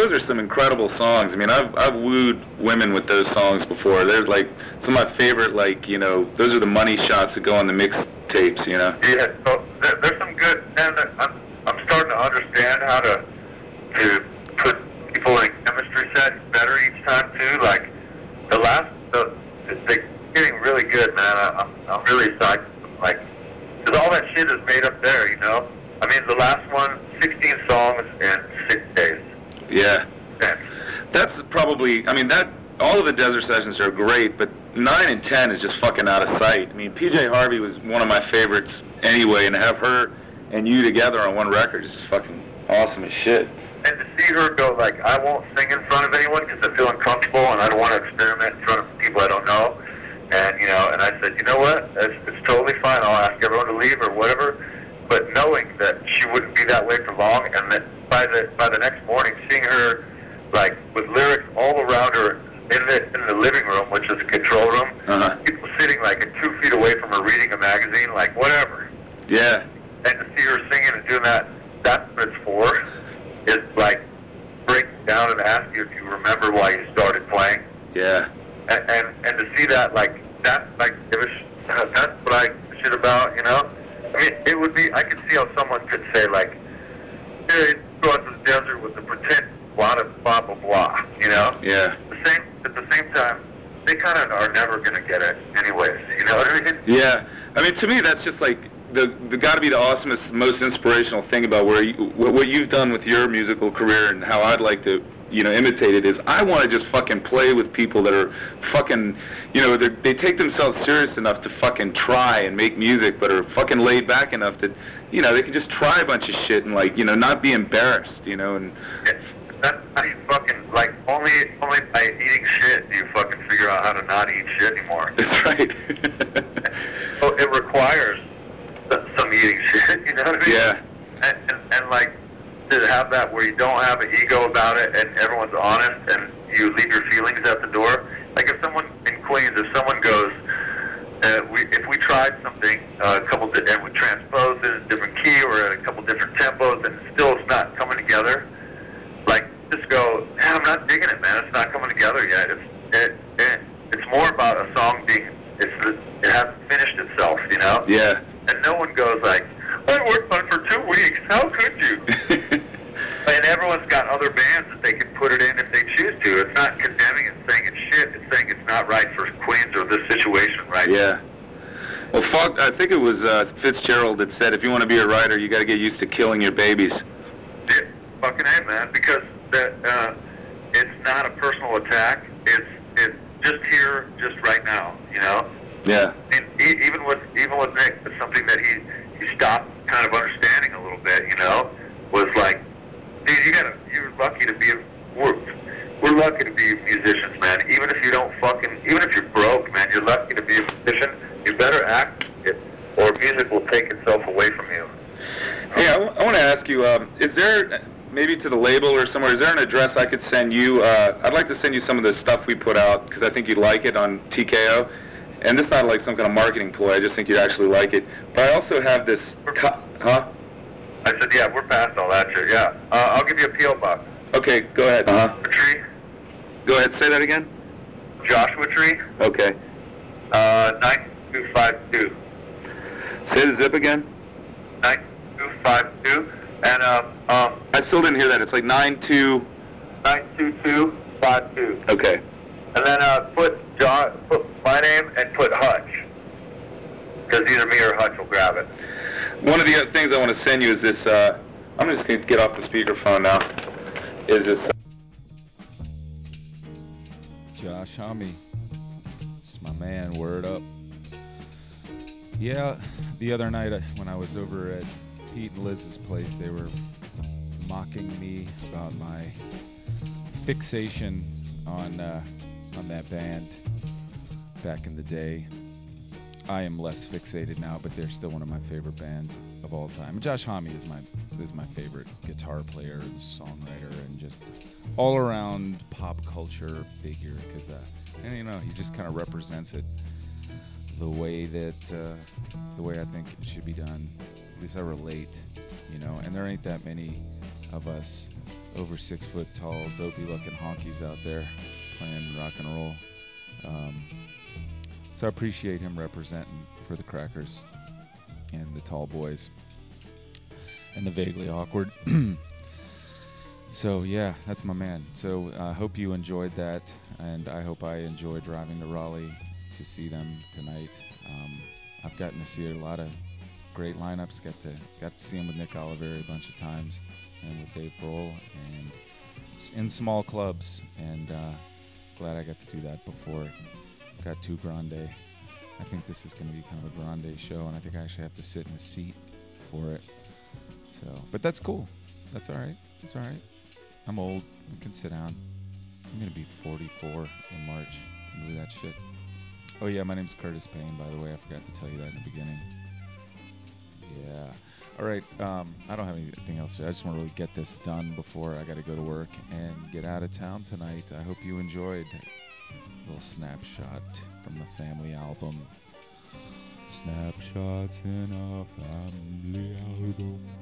those. Are some incredible songs. I mean, I've I've wooed women with those songs before. They're like some of my favorite. Like you know, those are the money shots that go on the mixtapes. You know. Yeah, so there, there's some good, and I'm, I'm starting to understand how to to put people in chemistry sets better each time too. Like the last, the they're getting really good, man. I, I'm I'm really excited. Like, cause all that shit is made up there, you know. I mean, the last one, 16 songs in six days. Yeah. That's probably. I mean, that all of the desert sessions are great, but nine and ten is just fucking out of sight. I mean, PJ Harvey was one of my favorites anyway, and to have her and you together on one record is fucking awesome as shit. And to see her go like, I won't sing in front of anyone because I feel uncomfortable and I don't want to experiment in front of people I don't know. And you know, and I said, you know what? It's, it's totally fine. I'll ask everyone to leave or whatever. But knowing that she wouldn't be that way for long, and that by the by the next morning, seeing her like with lyrics all around her in the in the living room, which is a control room, Uh-huh. people sitting like two feet away from her reading a magazine, like whatever. Yeah. And to see her singing and doing that, that's what it's for. is like break down and ask you if you remember why you started playing, Yeah. and and, and to see that like that like it was that's what I shit about, you know. I mean, it would be I could see how someone could say like, hey, go out to the desert with the pretend blah blah blah blah, you know. Yeah. The same at the same time, they kind of are never gonna get it anyways. You know what I mean? <laughs> Yeah, I mean, to me, that's just like the the got to be the awesomest, most inspirational thing about where you, what what you've done with your musical career and how I'd like to, you know, imitate it is I want to just fucking play with people that are fucking, you know, they're- take themselves serious enough to fucking try and make music, but are fucking laid back enough that, you know, they can just try a bunch of shit and like, you know, not be embarrassed, you know, and That's how you fucking like only only by eating shit do you fucking figure out how to not eat shit anymore. <laughs> that's right. <laughs> So it requires some eating shit. <laughs> You know what I mean? yeah, And, and, and like to have that where you don't have an ego about it and everyone's honest and you leave your feelings at the door. Like if someone in Queens, if someone goes, uh, we if we tried something uh, a couple di- and we transposed it in a different key or at a couple different tempos and still it's not coming together, like just go, yeah, I'm not digging it, man. It's not coming together yet. It's it, it it's more about a song being it's it hasn't finished itself, you know. yeah. And no one goes like, I worked on it for two weeks. How could you? <laughs> And everyone's got other bands that they can put it in if they choose to. It's not condemning and saying it's shit. It's saying it's not right for Queens or this situation, right? Yeah. Well, fuck, I think it was uh, Fitzgerald that said, if you want to be a writer, you got to get used to killing your babies. Yeah, fucking A, man. Because that uh, it's not a personal attack. It's it's just here, just right now. You know. Yeah. And e- even with even with Nick, it's something that he he stopped kind of understanding a little bit. You know, was like, dude, you gotta you're lucky to be a we're, we're lucky to be musicians, man. Even if you don't fucking even if you're broke, man, you're lucky to be a musician. You better act it, or music will take itself away from you. Hey, I, want to ask you, um, is there, maybe to the label or somewhere, is there an address I could send you? Uh, I'd like to send you some of the stuff we put out because I think you'd like it on TKO. And this is not like some kind of marketing ploy. I just think you'd actually like it. But I also have this, co- huh? I said, yeah, we're past all that shit. Yeah, uh, I'll give you a PO box. Okay, go ahead. Uh-huh. Tree, Go ahead, say that again. Joshua Tree, Okay. uh, nine two five two. Say the zip again. 9252 and um, um, I still didn't hear that. It's like 9-2. 92252. Okay. And then uh, put John, put my name and put Hutch. Because either me or Hutch will grab it. One of the other things I want to send you is this, uh, I'm just going to get off the speakerphone now, is this, Josh Homme. It's my man, word up. Yeah, the other night uh, when I was over at Pete and Liz's place, they were mocking me about my fixation on uh, on that band back in the day. I am less fixated now, but they're still one of my favorite bands of all time. Josh Homme is my is my favorite guitar player, and songwriter, and just all around pop culture figure. Because uh, and you know he just kind of represents it the way that uh, the way I think it should be done. At least I relate, you know. And there ain't that many of us over six foot tall, dopey looking honkies out there playing rock and roll. Um, so I appreciate him representing for the Crackers and the Tall Boys and the Vaguely Awkward. <clears throat> so yeah, that's my man. So I hope you enjoyed that, and I hope I enjoy driving to Raleigh to see them tonight. Um, I've gotten to see a lot of great lineups. Got to got to see him with Nick Oliveri a bunch of times, and with Dave Grohl, and in small clubs. And uh, glad I got to do that before got too grande. I think this is going to be kind of a grande show, and I think I actually have to sit in a seat for it. So, but that's cool. That's all right. That's all right. I'm old. I can sit down. I'm going to be 44 in March. Believe that shit? Oh yeah, my name's Curtis Payne. By the way, I forgot to tell you that in the beginning. Yeah. All right. Um, I don't have anything else. To, I just want to really get this done before I got to go to work and get out of town tonight. I hope you enjoyed a little snapshot from the family album. Snapshots in a family album.